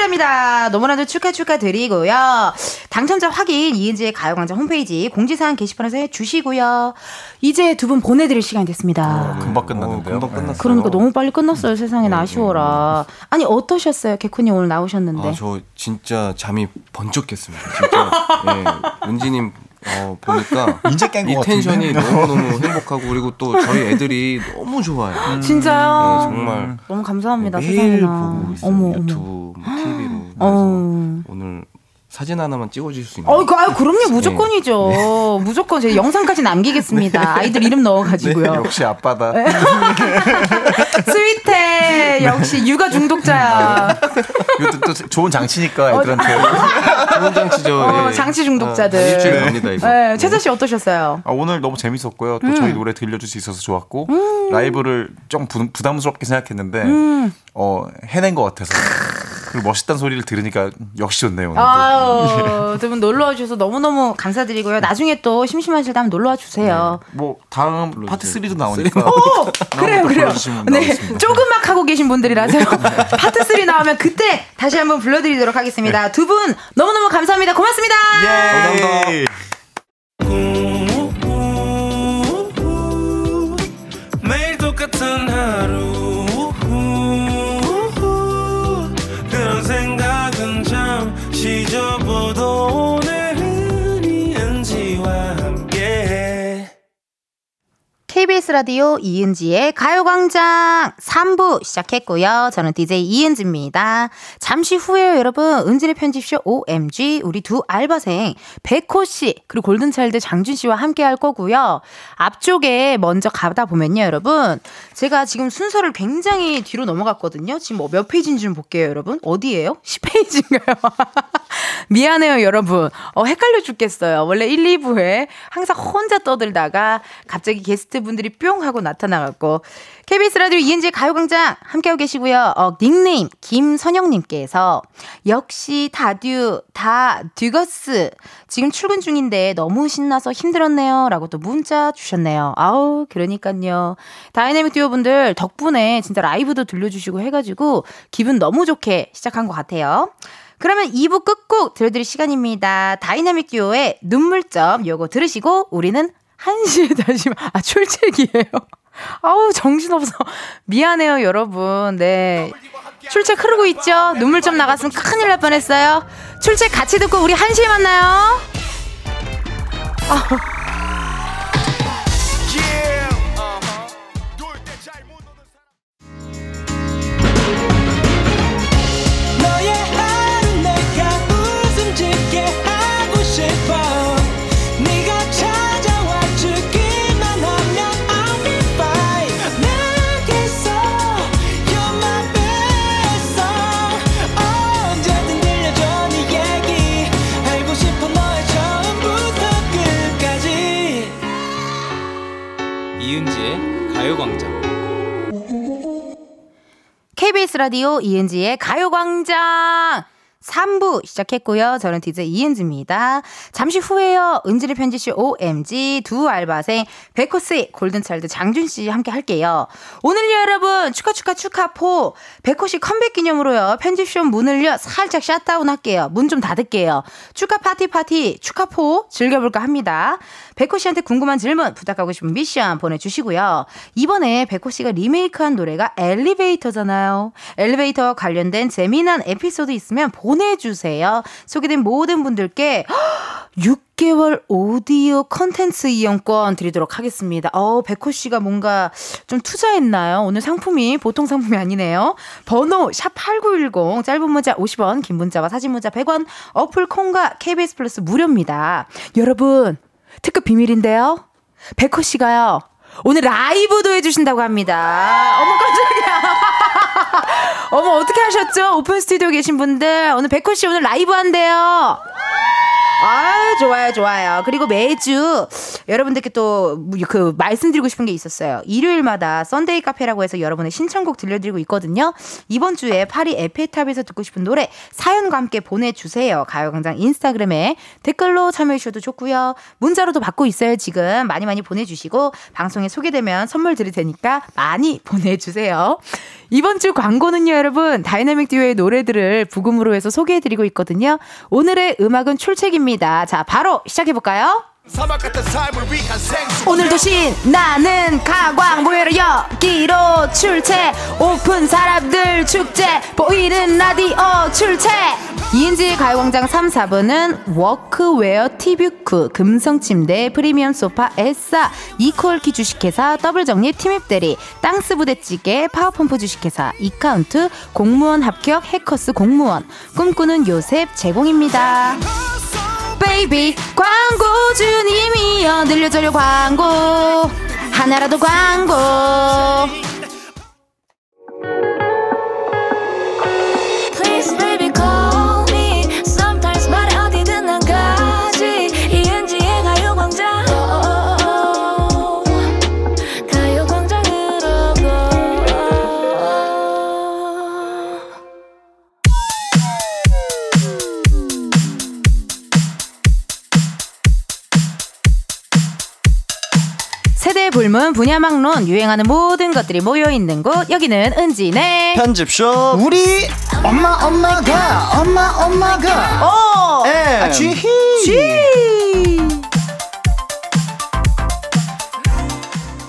축하드립니다. 너무나도 축하 축하드리고요. 당첨자 확인 이은지의 가요광장 홈페이지 공지사항 게시판에서 해주시고요. 이제 두 분 보내드릴 시간이 됐습니다. 금방 끝났는데요. 금방 끝났어요. 그러니까 너무 빨리 끝났어요. 세상에 아쉬워라. 아니 어떠셨어요? 개콘이 오늘 나오셨는데. 아, 저 진짜 잠이 번쩍 깼습니다. 진짜. 예, 은지님 어, 보니까 이제 깬것 이 같은데. 텐션이 너무 너무 행복하고 그리고 또 저희 애들이 너무 좋아요. 진짜요? 네, 정말 너무 감사합니다. 매일 세상에나. 보고 있어요. 어머 유튜브, 어머. 뭐 TV로. 그래서 어. 오늘 사진 하나만 찍어줄 수 있나요? 어, 그, 아유, 그럼요, 무조건이죠. 무조건 제 영상까지 남기겠습니다. 아이들 이름 넣어가지고요. 역시 아빠다. 스윗해. 역시 육아 중독자야. 이것도 또 좋은 장치니까 애들한테. 좋은 장치죠. 어, 예. 장치 중독자들. 아, 일주일 갑니다 이거. 네, 최자 씨 어떠셨어요? 아, 오늘 너무 재밌었고요. 또 저희 노래 들려줄 수 있어서 좋았고 라이브를 좀 부, 부담스럽게 생각했는데 어, 해낸 것 같아서 그리고 멋있다는 소리를 들으니까 역시 좋네요. 아유, 두 분 놀러 와 주셔서 너무너무 감사드리고요. 나중에 또 심심하실 때 한번 놀러 와 주세요. 뭐 다음 파트 3도 나오니까. 오! 그래요, 또 그래요. 네. 조금만 하고 계신 분들이라서요. 파트 3 나오면 그때 다시 한번 불러드리도록 하겠습니다. 두 분 너무너무 감사합니다. 고맙습니다. 감사합니다. KBS 라디오 이은지의 가요광장 3부 시작했고요. 저는 DJ 이은지입니다. 잠시 후에요, 여러분. 은진의 편집쇼 OMG 우리 두 알바생 백호 씨 그리고 골든차일드 장준 씨와 함께 할 거고요. 앞쪽에 먼저 가다 보면요, 여러분. 제가 지금 순서를 굉장히 뒤로 넘어갔거든요. 지금 뭐몇 페이지인지 좀 볼게요, 여러분. 어디예요? 10페이지인가요? 미안해요, 여러분. 어, 헷갈려 죽겠어요. 원래 1, 2부에 항상 혼자 떠들다가 갑자기 게스트분 들이 뿅 하고 나타나갖고. KBS 라디오 이은지의 가요광장 함께하고 계시고요. 어, 닉네임 김선영님께서 역시 다듀, 다 듀거스. 지금 출근 중인데 너무 신나서 힘들었네요. 라고 또 문자 주셨네요. 아우, 그러니까요. 다이내믹 듀오 분들 덕분에 진짜 라이브도 들려주시고 해가지고 기분 너무 좋게 시작한 것 같아요. 그러면 2부 끝곡 들려드릴 시간입니다. 다이나믹 듀오의 눈물점 요거 들으시고 우리는 1시에 다시 아 출첵이에요. 아우 정신없어. 미안해요 여러분. 네. 출첵 흐르고 있죠? 눈물점 나갔으면 큰일 날 뻔했어요. 출첵 같이 듣고 우리 1시에 만나요. 너의 하 KBS 라디오 이은지의 가요광장 3부 시작했고요. 저는 DJ 이은지입니다. 잠시 후에요. 은지네 편집숍 OMG 두 알바생 백호씨, 골든차일드 장준씨 함께 할게요. 오늘요 여러분 축하 축하 축하포 백호씨 컴백 기념으로요. 편집숍 문을요 살짝 shut down 할게요. 문 좀 닫을게요. 축하 파티 파티 축하포 즐겨볼까 합니다. 백호 씨한테 궁금한 질문, 부탁하고 싶은 미션 보내주시고요. 이번에 백호 씨가 리메이크한 노래가 엘리베이터잖아요. 엘리베이터와 관련된 재미난 에피소드 있으면 보내 주세요. 소개된 모든 분들께 6개월 오디오 컨텐츠 이용권 드리도록 하겠습니다. 어, 백호 씨가 뭔가 좀 투자했나요? 오늘 상품이 보통 상품이 아니네요. 번호 샵8910 짧은 문자 50원, 긴 문자와 사진 문자 100원, 어플 콩과 KBS 플러스 무료입니다. 여러분, 특급 비밀인데요. 백호 씨가요. 오늘 라이브도 해주신다고 합니다. 어머 깜짝이야. 어머 어떻게 하셨죠? 오픈 스튜디오 계신 분들 오늘 백호 씨 오늘 라이브 한대요. 아, 좋아요, 좋아요. 그리고 매주 여러분들께 또 그 말씀드리고 싶은 게 있었어요. 일요일마다 Sunday 카페라고 해서 여러분의 신청곡 들려드리고 있거든요. 이번 주에 파리 에펠탑에서 듣고 싶은 노래 사연과 함께 보내주세요. 가요광장 인스타그램에 댓글로 참여해 주셔도 좋고요. 문자로도 받고 있어요. 지금 많이 많이 보내주시고 방송에 소개되면 선물 드릴 테니까 많이 보내주세요. 이번 주 광고는요, 여러분. 다이나믹 듀오의 노래들을 브금으로 해서 소개해드리고 있거든요. 오늘의 음악은 출첵입니다. 자, 바로 시작해볼까요? 오늘도 신 나는 가광 모여라 여기로 출첵 오픈 사람들 축제 보이는 라디오 출첵 이은지의 가요광장 3, 4부는 워크웨어 티뷰크 금성침대 프리미엄 소파 에싸 이퀄키 주식회사 더블정립 티맵대리 땅스 부대찌개 파워펌프 주식회사 이카운트 공무원 합격 해커스 공무원. 꿈꾸는 요셉 제공입니다 baby 광고주님이여 늘려줘요 광고. 하나라도 광고 세대 불문 분야막론 유행하는 모든 것들이 모여있는 곳. 여기는 은지네. 편집쇼. 우리 엄마 엄마가 엄마 엄마가 오에 쥐히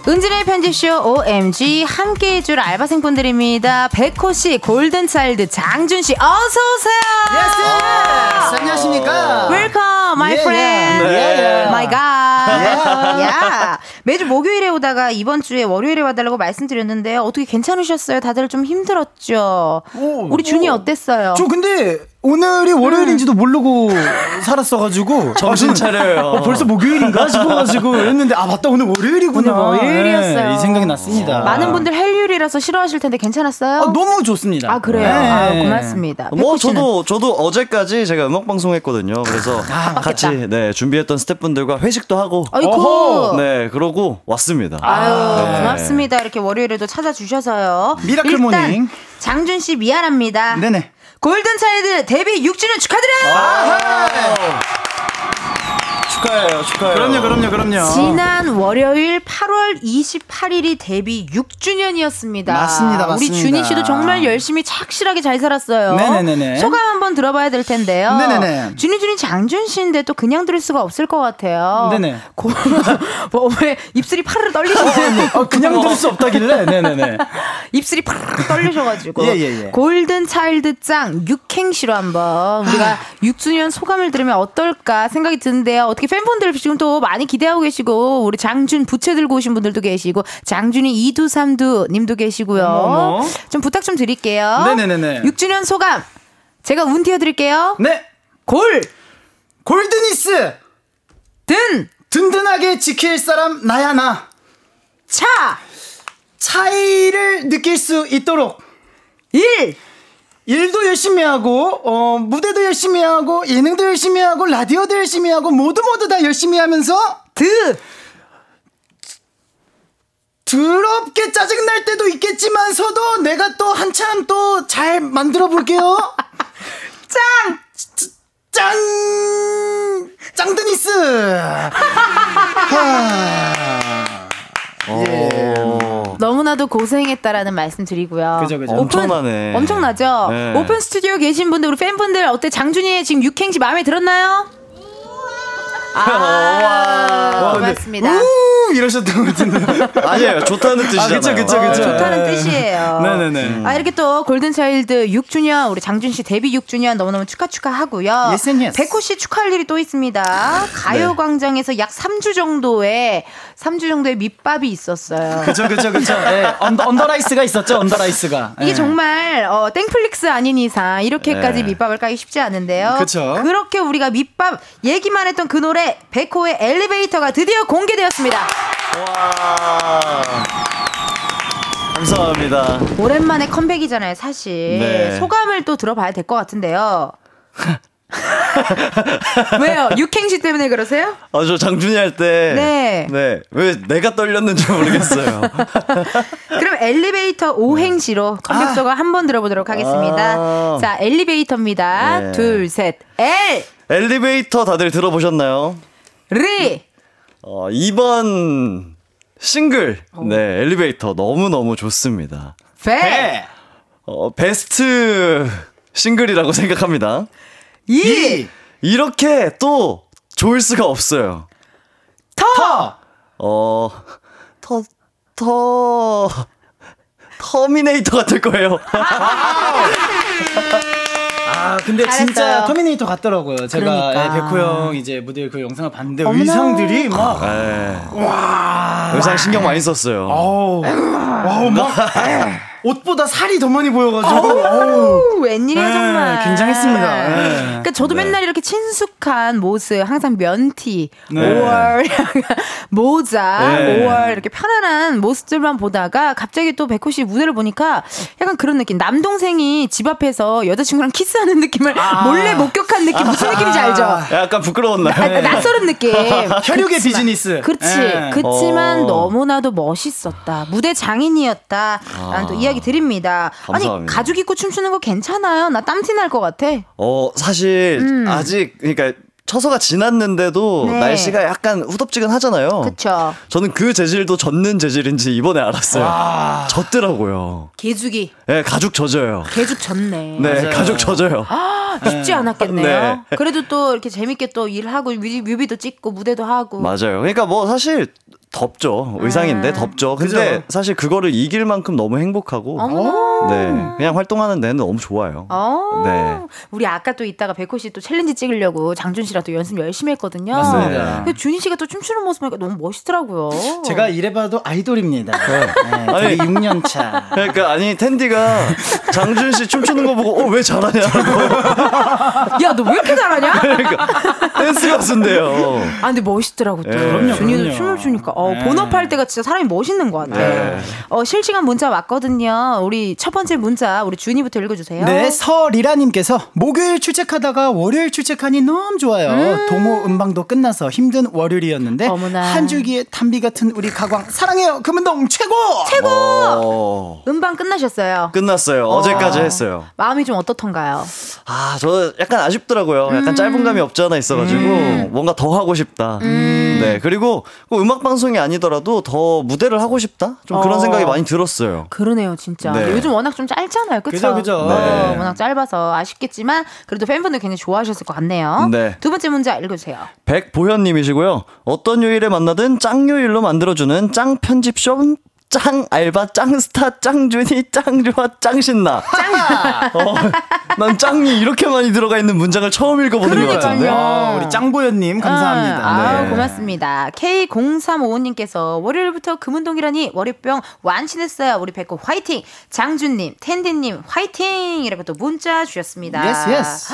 은진의 편집쇼 OMG 함께 해줄 알바생분들입니다. 백호 씨, 골든차일드, 장준 씨, 어서 오세요! 예스 안녕하십니까 웰컴, my 예, friend. 예. 예. my god. 야. 매주 목요일에 오다가 이번 주에 월요일에 와달라고 말씀드렸는데요. 어떻게 괜찮으셨어요? 다들 좀 힘들었죠? 우리 준이 어땠어요? 저 근데 오늘이 월요일인지도 모르고 살았어가지고 정신 아, 차려요. 어, 벌써 목요일인가 싶어가지고 했는데 아 맞다 오늘 월요일이구나 오늘 월요일이었어요. 네, 이 생각이 났습니다 많은 분들 hell요일이라서 싫어하실 텐데 괜찮았어요? 아, 너무 좋습니다 아, 그래요? 아, 고맙습니다. 뭐? 저도 저도 어제까지 제가 음악 방송 했거든요. 그래서 같이 네 준비했던 스태프분들과 회식도 하고 아이고. 네 그러고 왔습니다. 아유 네. 고맙습니다. 이렇게 월요일에도 찾아주셔서요. miracle 일단 morning. 장준 씨 미안합니다. 네네 골든 차일드 데뷔 6주년 축하드려요. 축하해요, 축하해요. 그럼요 그럼요 그럼요 지난 월요일 8월 28일이 데뷔 6주년이었습니다. 맞습니다, 우리 맞습니다. 준희 씨도 정말 열심히 착실하게 잘 살았어요. 네네네네. 소감 한번 들어봐야 될 텐데요. 네네네. 준희 준희 장준 씨인데 또 그냥 들을 수가 없을 것 같아요. 네네. 고, 뭐, 왜 입술이 파르르 떨리시는 어, 그냥 들을 수 없다길래 네네네 입술이 팍 떨리셔가지고 예, 예, 예. 골든 차일드 짱 육행시로 한번 우리가 6주년 소감을 들으면 어떨까 생각이 드는데요. 어떻게 팬분들 지금 또 많이 기대하고 계시고 우리 장준 부채 들고 오신 분들도 계시고 장준이 이두 삼두 님도 계시고요. 어머. 좀 부탁 좀 드릴게요. 네네네네. 6주년 소감 제가 운 띄워드릴게요. 네 골 골드니스 든 든든하게 지킬 사람 나야 나 차 차이를 느낄 수 있도록 일 일도 열심히 하고 어, 무대도 열심히 하고 예능도 열심히 하고 라디오도 열심히 하고 모두 모두 다 열심히 하면서 드 더럽게 짜증 날 때도 있겠지만서도 내가 또 한참 또 잘 만들어 볼게요. 짱! 짱! 짱드니스! 예. 너무나도 고생했다라는 말씀 드리고요. 그죠, 그죠. 오픈- 엄청나네. 엄청나죠? 네. 오픈 스튜디오 계신 분들, 우리 팬분들, 어때? 장준이의 지금 육행시 마음에 들었나요? 아, 고맙습니다. 우! 이러셨던 것 같은데. 아니에요, 좋다는 뜻이잖아요. 그쵸, 그쵸, 그쵸. 어, 좋다는 네. 뜻이에요. 네네네. 아, 이렇게 또 골든차일드 6주년, 우리 장준 씨 데뷔 6주년 너무너무 축하 축하하고요. Yes and yes. 백호 씨 축하할 일이 또 있습니다. 가요광장에서 약 3주 정도의, 3주 정도의 밑밥이 있었어요. 그쵸, 그쵸, 그쵸. 예, 언더, 언더라이스가 있었죠, 언더라이스가. 이게 예. 정말 어, 땡플릭스 아닌 이상 이렇게까지 네. 밑밥을 까기 쉽지 않은데요. 그쵸. 그렇게 우리가 밑밥 얘기만 했던 그 노래 백호의 엘리베이터가 드디어 공개되었습니다. 감사합니다. 오랜만에 컴백이잖아요, 사실. 네. 소감을 또 들어봐야 될 것 같은데요. 왜요? 육행시 때문에 그러세요? 아, 저 장준이 할 때. 네. 네. 왜 내가 떨렸는지 모르겠어요. 그럼 엘리베이터 오행시로 컴백서가 한번 들어보도록 하겠습니다. 아. 자, 엘리베이터입니다. 네. 둘, 셋, 엘, 엘리베이터 다들 들어보셨나요? 리. 어, 2번 싱글. 네, 엘리베이터 너무너무 좋습니다. 배. 어, 베스트 싱글이라고 생각합니다. 이. 이렇게 또 좋을 수가 없어요. 터. 어, 터, 터, 터미네이터 같을 거예요. 아 근데 잘했어요. 진짜 터미네이터 같더라고요. 제가 그러니까. 예, 백호 형 이제 무대 그 영상을 봤는데 어머나. 의상들이 막 네. 와. 의상 신경 많이 썼어요. 어우, 와우, 막 옷보다 살이 더 많이 보여가지고. 어우. 오, 웬일이야 네, 정말. 굉장했습니다. 네. 그러니까 저도 맨날 이렇게 친숙한 모습, 항상 면티, 네. 5월 모자, 네. 5월 이렇게 편안한 모습들만 보다가 갑자기 또 백호 씨 무대를 보니까 약간 그런 느낌. 남동생이 집 앞에서 여자친구랑 키스하는 느낌을 몰래 목격한 느낌 무슨 느낌인지 알죠? 약간 부끄러웠나요? 아, 낯설은 느낌. 혈육의 비즈니스. 그치. 예. 그치만 어. 너무나도 멋있었다. 무대 장인이었다. 라는 또 이야기 드립니다. 아니, 감사합니다. 가죽 입고 춤추는 거 괜찮아요? 나 땀티 날 것 같아. 어, 사실 음. 아직 그러니까 처서가 지났는데도 네. 날씨가 약간 후덥지근하잖아요. 그쵸. 저는 그 재질도 젖는 재질인지 이번에 알았어요. 젖더라고요. 개죽이. 네, 가죽 젖어요. 가죽 젖네. 네, 가죽 젖어요. 아, 쉽지 않았겠네요. 네. 그래도 또 이렇게 재밌게 또 일하고 뮤비, 뮤비도 찍고 무대도 하고. 맞아요. 그러니까 뭐 사실 덥죠. 의상인데 아. 덥죠. 근데 그죠. 사실 그거를 이길 만큼 너무 행복하고 어머나. 네, 그냥 활동하는 데는 너무 좋아요. 어. 네. 우리 아까 또 이따가 백호 씨 또 챌린지 찍으려고 장준 씨랑 또 연습 열심히 했거든요. 맞습니다. 근데 준희 씨가 또 춤추는 모습 보니까 너무 멋있더라고요. 제가 이래봐도 아이돌입니다. 네, 아니. 되게 6년 차. 그러니까 아니 텐디가 장준 씨 춤추는 거 보고 어 왜 잘하냐고 야, 너 왜 이렇게 잘하냐? 그러니까 댄스 가수인데요. 아, 근데 멋있더라고 또. 네. 그럼요, 준이도 그럼요. 춤을 추니까 어, 네. 본업할 때가 진짜 사람이 멋있는 것 같아. 네. 어, 실시간 문자 왔거든요. 우리 첫 번째 문자 우리 준이부터 읽어주세요. 네, 서리라님께서 목요일 출첵하다가 월요일 출첵하니 너무 좋아요. 동호 음방도 끝나서 힘든 월요일이었는데 어머나. 한 줄기의 단비 같은 우리 가광 사랑해요. 금은동 최고. 최고. 어, 음방 끝나셨어요. 끝났어요. 어제까지 했어요. 마음이 좀 어떻던가요? 아, 저 약간 아쉽더라고요. 음. 약간 짧은 감이 없지 않아 있어가지고 뭔가 더 하고 싶다. 음. 네, 그리고 꼭 음악 방송 이 아니더라도 더 무대를 하고 싶다. 좀 그런 어. 생각이 많이 들었어요. 그러네요, 진짜. 네. 요즘 워낙 좀 짧잖아요, 그쵸? 그죠, 그죠. 어, 네. 워낙 짧아서 아쉽겠지만 그래도 팬분들 굉장히 좋아하셨을 것 같네요. 네. 두 번째 문자 읽어주세요. 백보현님이시고요. 어떤 요일에 만나든 짱 요일로 만들어주는 짱 편집숍. 짱 알바 짱 스타 짱 준이 짱 좋아 짱 신나 어, 난 짱이 이렇게 많이 들어가 있는 문장을 처음 읽어보는 것 같은데 어, 우리 짱보연님 감사합니다. 아, 아우, 네. 고맙습니다. K0355님께서 월요일부터 금운동이라니 월요병 완치됐어요. 우리 백호 화이팅! 장준님, 텐디님 화이팅! 이렇게 또 문자 주셨습니다. Yes, yes.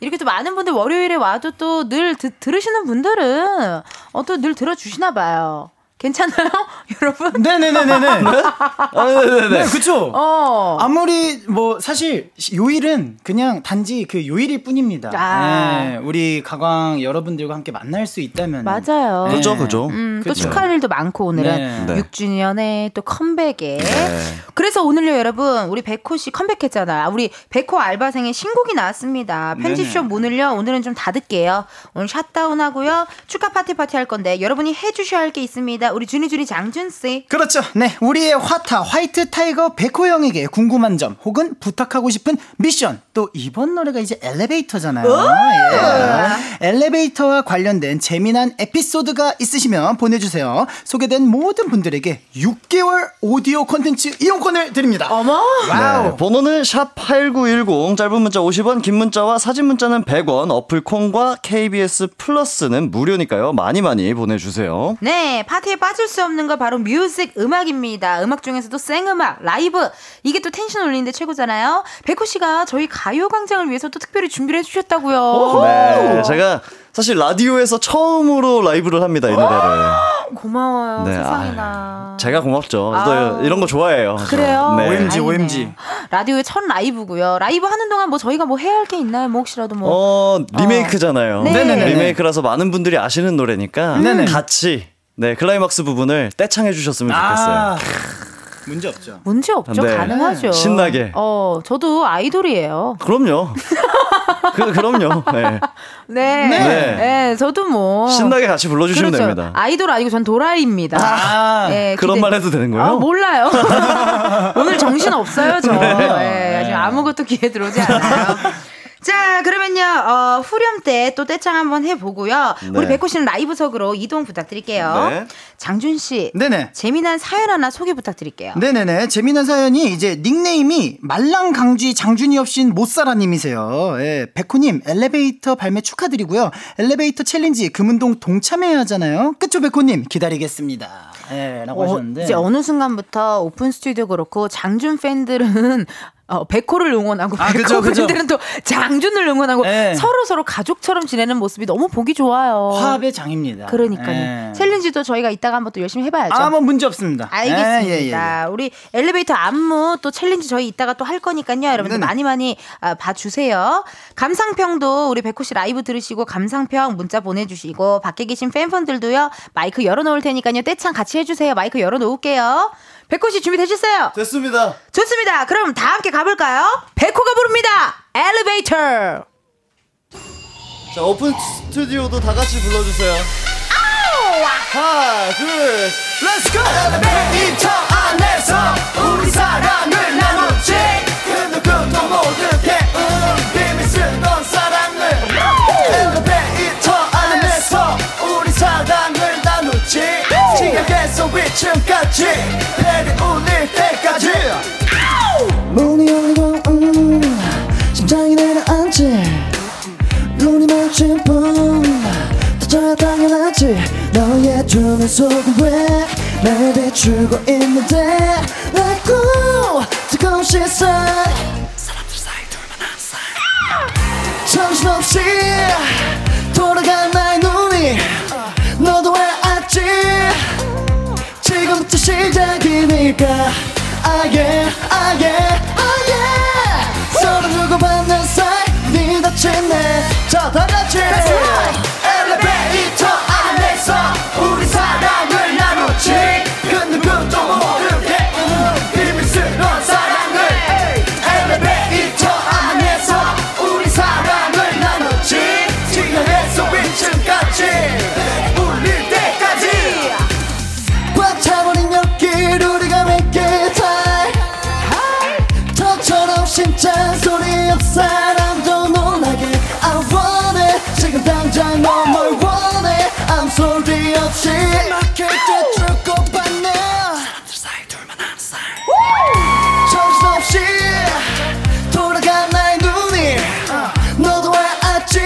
이렇게 또 많은 분들 월요일에 와도 또 늘 들으시는 분들은 어, 또 늘 들어주시나 봐요. 괜찮아요? 여러분? 네네네네네. 아, 네네네 네, 그쵸. 어. 아무리 뭐 사실 요일은 그냥 단지 그 요일일 뿐입니다. 아. 네, 우리 가광 여러분들과 함께 만날 수 있다면 맞아요. 네. 그죠 그죠 음, 또 그쵸. 축하할 일도 많고 오늘은 네. 네. 6주년에 또 컴백에 네. 그래서 오늘요 여러분 우리 백호 씨 컴백했잖아요. 우리 백호 알바생의 신곡이 나왔습니다. 네네. 문을요 오늘은 좀 닫을게요. 오늘 shutdown하고요 축하 파티 파티 할 건데 여러분이 해주셔야 할 게 있습니다. 우리 준이준이 장준 씨. 그렇죠. 네, 우리의 화타 white tiger 백호 형에게 궁금한 점 혹은 부탁하고 싶은 미션. 또 이번 노래가 이제 엘리베이터잖아요. 예. 엘리베이터와 관련된 재미난 에피소드가 있으시면 보내주세요. 소개된 모든 분들에게 6개월 오디오 콘텐츠 이용권을 드립니다. 어머. 와우. 네, 번호는 샵8910 짧은 문자 50원 긴 문자와 사진 문자는 100원 어플 콩과 KBS 플러스는 무료니까요 많이 많이 보내주세요 네, 파티 에 빠질 수 없는 거 바로 뮤직 음악입니다. 음악 중에서도 생음악, 라이브 이게 또 텐션 올리는데 최고잖아요. 백호 씨가 저희 가요광장을 위해서 또 특별히 준비를 해주셨다고요. 네 제가 사실 라디오에서 처음으로 라이브를 합니다 이 노래를 고마워요. 네, 세상에나. 제가 고맙죠. 또 이런 거 좋아해요. 그래요? 네. OMG. OMG. 라디오의 첫 라이브고요. 라이브 하는 동안 뭐 저희가 뭐 해야 할 게 있나요? 뭐 혹시라도 뭐. 어, 리메이크잖아요. 네. 네네네. 리메이크라서 많은 분들이 아시는 노래니까 네네. 같이 네, 클라이막스 부분을 떼창해 주셨으면 좋겠어요. 아, 문제 없죠. 문제 없죠. 네. 가능하죠. 신나게. 어, 저도 아이돌이에요. 그럼요. 그, 그럼요. 네. 네. 네. 네. 저도 뭐. 신나게 같이 불러주시면 그렇죠. 됩니다. 아이돌 아니고 전 도라이입니다. 아, 네, 그런 기대- 말 해도 되는 거예요? 아, 몰라요. 오늘 정신 없어요, 저. 네. 네, 아무것도 귀에 들어오지 않아요. 자, 그러면요, 어, 후렴 때 또 떼창 한번 해보고요. 네. 우리 백호 씨는 라이브석으로 이동 부탁드릴게요. 네. 장준 씨. 네네. 재미난 사연 하나 소개 부탁드릴게요. 네네네. 재미난 사연이 이제 닉네임이 말랑강쥐 장준이 없인 못살아님이세요. 예, 백호님 엘리베이터 발매 축하드리고요. 엘리베이터 챌린지 금은동 동참해야 하잖아요. 그쵸 백호님 기다리겠습니다. 예, 라고 어, 하셨는데. 이제 어느 순간부터 오픈 스튜디오 그렇고 장준 팬들은 어, 백호를 응원하고 아, 백호. 팬들은 또 장준을 응원하고 네. 서로 서로 가족처럼 지내는 모습이 너무 보기 좋아요. 화합의 장입니다. 그러니까요. 예. 챌린지도 저희가 이따가 한번 또 열심히 해봐야죠. 아, 뭐 문제 없습니다. 알겠습니다. 예, 예, 예. 우리 엘리베이터 안무 또 챌린지 저희 이따가 또 할 거니까요. 여러분들. 많이 많이 아, 봐주세요. 감상평도 우리 백호 씨 라이브 들으시고 감상평 문자 보내주시고 밖에 계신 팬분들도요. 마이크 열어놓을 테니까요. 떼창 같이 해주세요. 마이크 열어놓을게요. 백호 씨 준비되셨어요? 됐습니다. 좋습니다. 그럼 다 함께 가볼까요? 백호가 부릅니다. 엘리베이터. 자, 오픈 스튜디오도 다 같이 불러주세요. 하나, 둘, Let's go! 엘리베이터 안에서 우리 사랑을 나누지 그 누구도 모르 지하에서 위층까지 벨이 울릴 때까지. 문이 열리고 음, 심장이 내려앉지. 눈이 마주친 분 터져야 당연하지. 너의 두눈 속은 왜날 비추고 있는데? 나고 뜨거운 시선. 정신없이 돌아간 나의 눈이 너도 왜알 지 지금부터 시작이니까. yeah, ah yeah 서로 주고받는 사이 네 닫힌 내자 다 같이 소리 없이 막힐 때 주고받는 정신없이 돌아간 나의 눈이 너도 왜 알지?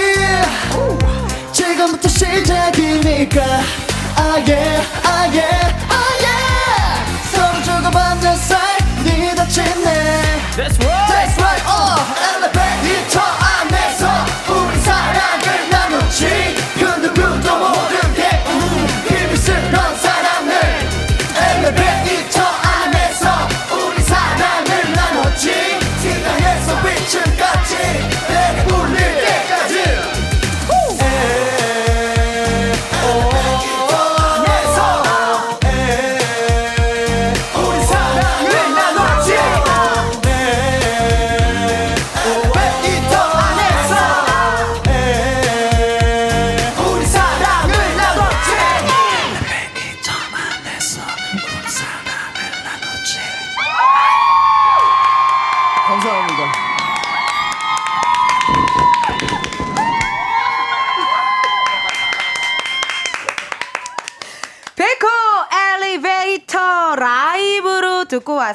지금부터 시작이니까. Ah yeah, ah yeah,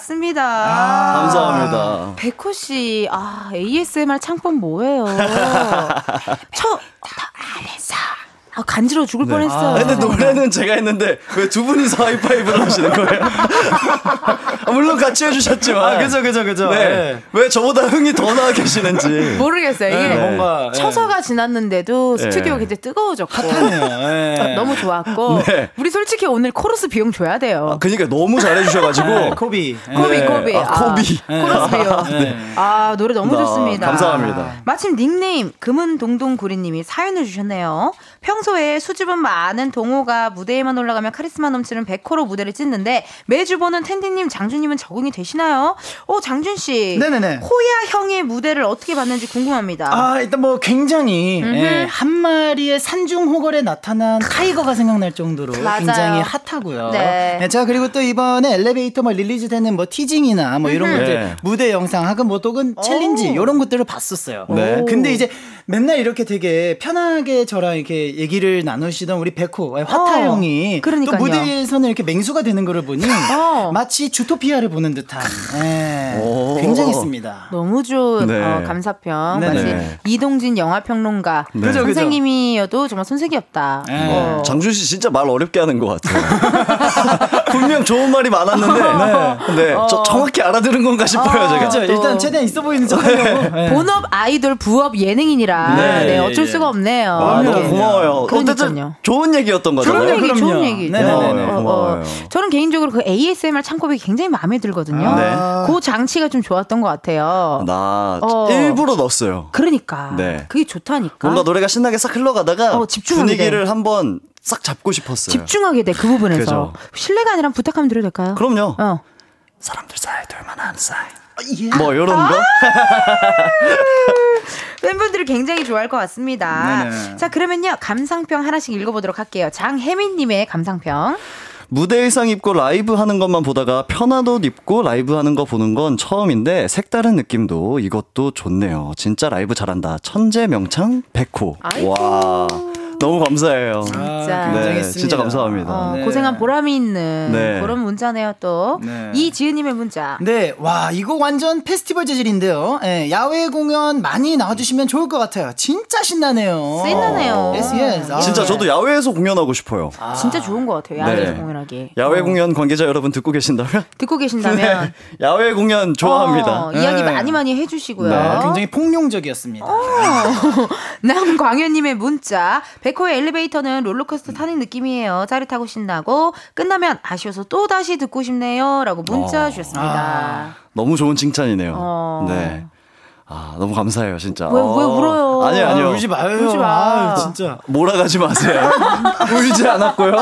듣고 왔습니다. 감사합니다. 백호 씨, 아 ASMR 창법 뭐예요? 저 안에서 아, 간지러워 죽을 뻔했어요. 아, 근데 노래는 제가 했는데 왜 두 분이서 하이파이브를 하시는 거예요? 아, 물론 같이 해주셨지만. 아, 그죠, 그죠, 그죠. 네. 네. 왜 저보다 흥이 더 나와 계시는지. 모르겠어요. 이게 네, 뭔가, 네. 처서가 지났는데도 네. 스튜디오가 굉장히 뜨거워졌고 핫하네요. 네. 너무 좋았고 네. 우리 솔직히 오늘 코러스 비용 줘야 돼요. 아, 그니까 너무 잘해주셔가지고. 네, 코비. 코비 네. 코비. 아, 코비. 코러스 비용. 네. 아 노래 너무 아, 좋습니다. 감사합니다. 마침 닉네임 금은동동구리님이 사연을 주셨네요. 평소에 수줍음 많은 동호가 무대에만 올라가면 카리스마 넘치는 백호로 무대를 찢는데 매주 보는 텐디님, 장준님은 적응이 되시나요? 어 장준 씨. 네네네. 호야 형의 무대를 어떻게 봤는지 궁금합니다. 아, 일단 뭐 굉장히 예, 한 마리의 산중 호걸에 나타난 타이거가 생각날 정도로 맞아요. 굉장히 핫하고요. 네. 네, 제가 그리고 또 이번에 엘리베이터 뭐 release 되는 뭐 teasing이나 뭐 이런. 것들 네. 무대 영상 하고 뭐 또는 챌린지 이런 것들을 봤었어요. 네. 근데 이제 맨날 이렇게 되게 편하게 저랑 이렇게 얘기를 나누시던 우리 백호 화타 어, 형이 그러니까요. 또 무대에서는 이렇게 맹수가 되는 거를 보니 어. 마치 주토피아를 보는 듯한 예, 오. 굉장했습니다. 너무 좋은 네. 어, 감상평. 네네. 마치 이동진 영화 평론가 네. 그죠, 그죠. 선생님이어도 정말 손색이 없다. 네. 어. 장준 씨 진짜 말 어렵게 하는 것 같아요. 분명 좋은 말이 많았는데, 네. 저 정확히 알아들은 건가 싶어요, 어. 제가. 그렇죠. 또- 일단 최대한 있어 보이는 척 하려고. 네. 본업 아이돌 부업 예능인이라 네. 네, 어쩔 예, 수가 없네요. 아. 너무 고마워요. 어쨌든. 좋은 얘기였던 거죠. 좋은 그럼요, 얘기, 좋은. 얘기. 네네네. 어, 어, 어. 고마워요. 저는 개인적으로 그 ASMR 창법이 굉장히 마음에 들거든요. 아, 네. 그 장치가 좀 좋았던 것 같아요. 나 어. 일부러 넣었어요. 그러니까. 네. 그게 좋다니까. 뭔가 노래가 신나게 싹 흘러가다가 어, 집중하게 분위기를 한번 싹 잡고 싶었어요. 집중하게 돼, 그 부분에서. 실례가 아니라 부탁하면 드려도 될까요? 그럼요. 어. 사람들 사이 둘만한 사이. 예. 뭐 이런 아! 거? 팬분들이 굉장히 좋아할 것 같습니다. 네네. 자, 그러면요. 감상평 하나씩 읽어보도록 할게요. 장혜민님의 감상평. 무대 의상 입고 라이브 하는 것만 보다가 편한 옷 입고 라이브 하는 거 보는 건 처음인데 색다른 느낌도 이것도 좋네요. 진짜 라이브 잘한다. 천재 명창 백호. 아이고. 와. 너무 감사해요. 진짜. 네, 굉장했습니다. 진짜 감사합니다. 어, 네. 고생한 보람이 있는 네. 그런 문자네요, 또. 네. 이지은님의 문자. 네, 와, 이거 완전 페스티벌 재질인데요. 예, 야외 공연 많이 나와주시면 좋을 것 같아요. 진짜 신나네요. 신나네요. Yes, yes. 아, 진짜 네. 저도 야외에서 공연하고 싶어요. 진짜 좋은 것 같아요. 야외에서 네. 공연하기. 야외 어. 공연 관계자 여러분 듣고 계신다면 듣고 계신다면. 네, 야외 공연 좋아합니다. 어, 이야기 네. 많이 많이 해주시고요. 네, 굉장히 폭룡적이었습니다. 남광현님의 문자. 백호의 엘리베이터는 롤러코스터 타는 느낌이에요. 짜릿하고 신나고 끝나면 아쉬워서 또 다시 듣고 싶네요.라고 문자 어. 주셨습니다. 너무 좋은 칭찬이네요. 어. 네. 아, 너무 감사해요, 진짜. 왜- 왜 어. 울어요? 아니요, 아니요. 아, 울지 마요. 울지 마. 아, 진짜. 몰아가지 마세요. 울지 않았고요.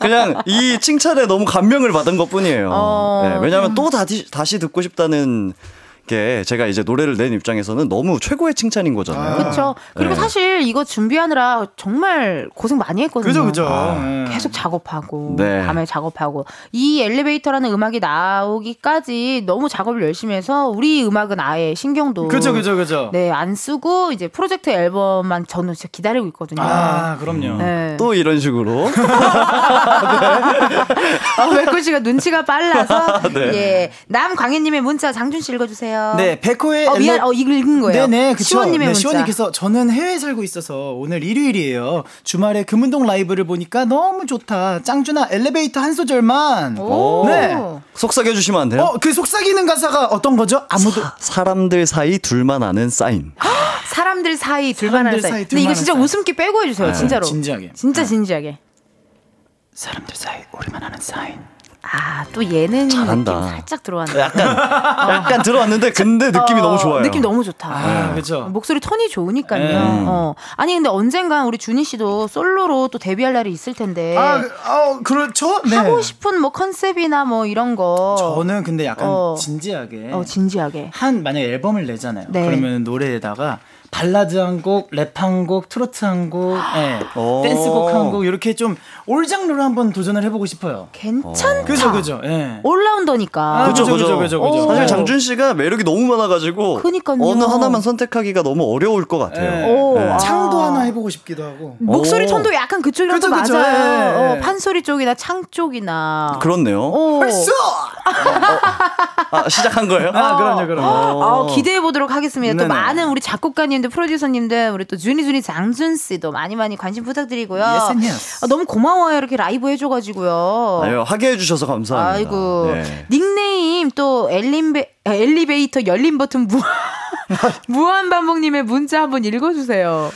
그냥 이 칭찬에 너무 감명을 받은 것 뿐이에요. 어. 네, 왜냐하면 또 다시, 다시 듣고 싶다는 게 제가 이제 노래를 낸 입장에서는 너무 최고의 칭찬인 거잖아요. 그렇죠. 그리고 네. 사실 이거 준비하느라 정말 고생 많이 했거든요. 그죠, 그죠. 아. 예. 계속 작업하고 네. 밤에 작업하고 이 엘리베이터라는 음악이 나오기까지 너무 작업을 열심히 해서 우리 음악은 아예 신경도 그죠, 그죠, 그죠. 네, 안 쓰고 이제 프로젝트 앨범만 저는 진짜 기다리고 있거든요. 아, 그럼요. 네. 또 이런 식으로. 아, 백호 씨가 눈치가 빨라서 네. 예. 남광현 님의 문자 장준 씨 읽어 주세요. 네, 백호의 어, 미안, 엘레- 어, 이거 읽은 거예요. 네네, 그쵸. 시원님의 네, 문자. 시원님께서 저는 해외에 살고 있어서 오늘 일요일이에요. 주말에 금운동 라이브를 보니까 너무 좋다. 짱준아 엘리베이터 한 소절만. 오. 네. 속삭여 주시면 안 돼요? 어, 그 속삭이는 가사가 어떤 거죠? 아무도 사람들 사이 둘만 아는 사인. 사람들 사이 둘만 사이. 사이 근데 이거 진짜 하는 웃음기 빼고 해주세요. 네. 진짜로. 진지하게. 진짜 진지하게. 사람들 사이 우리만 아는 사인. 아, 또 예능 잘한다. 느낌 살짝 들어왔네. 약간, 약간 들어왔는데, 근데 느낌이 어, 너무 좋아요. 느낌 너무 좋다. 아, 그죠. 목소리 톤이 좋으니까요. 네. 어. 아니 근데 언젠간 우리 준이 씨도 솔로로 또 데뷔할 날이 있을 텐데 아, 그- 어, 그렇죠. 네. 하고 싶은 뭐 컨셉이나 뭐 이런 거. 저는 근데 약간 어. 진지하게 어 진지하게. 한 만약에 앨범을 내잖아요. 네. 그러면 노래에다가 발라드 한 곡, 랩 한 곡, 트로트 한 곡, 예, 오. 댄스곡 한 곡 이렇게 좀올 장르로 한번 도전을 해보고 싶어요. 괜찮다. 그죠, 그죠. 예. 올라운더니까. 아, 그죠, 그죠, 그죠. 그죠, 그죠. 사실 어. 장준 씨가 매력이 너무 많아가지고 그니까요. 어느 하나만 선택하기가 너무 어려울 것 같아요. 예. 오, 네. 아. 창도 하나 해보고 싶기도 하고. 목소리 오. 톤도 약간 그쪽이랑 또 그죠, 그죠. 맞아요. 예. 어, 판소리 쪽이나 창 쪽이나. 그렇네요. 오. 벌써 아, 시작한 거예요? 아, 그럼요, 그럼요. 어, 기대해 보도록 하겠습니다. 또 네네. 많은 우리 작곡가님들, 프로듀서님들, 우리 또 주니주니 장준 씨도 많이 많이 관심 부탁드리고요. Yes yes. 아, 너무 고마워 요. 이렇게 라이브 해줘가지고요. 아유, 하게 해주셔서 감사합니다. 아이고 네. 닉네임 또 엘리베, 엘리베이터 열린 버튼 무 무한 반복님의 문자 한번 읽어주세요.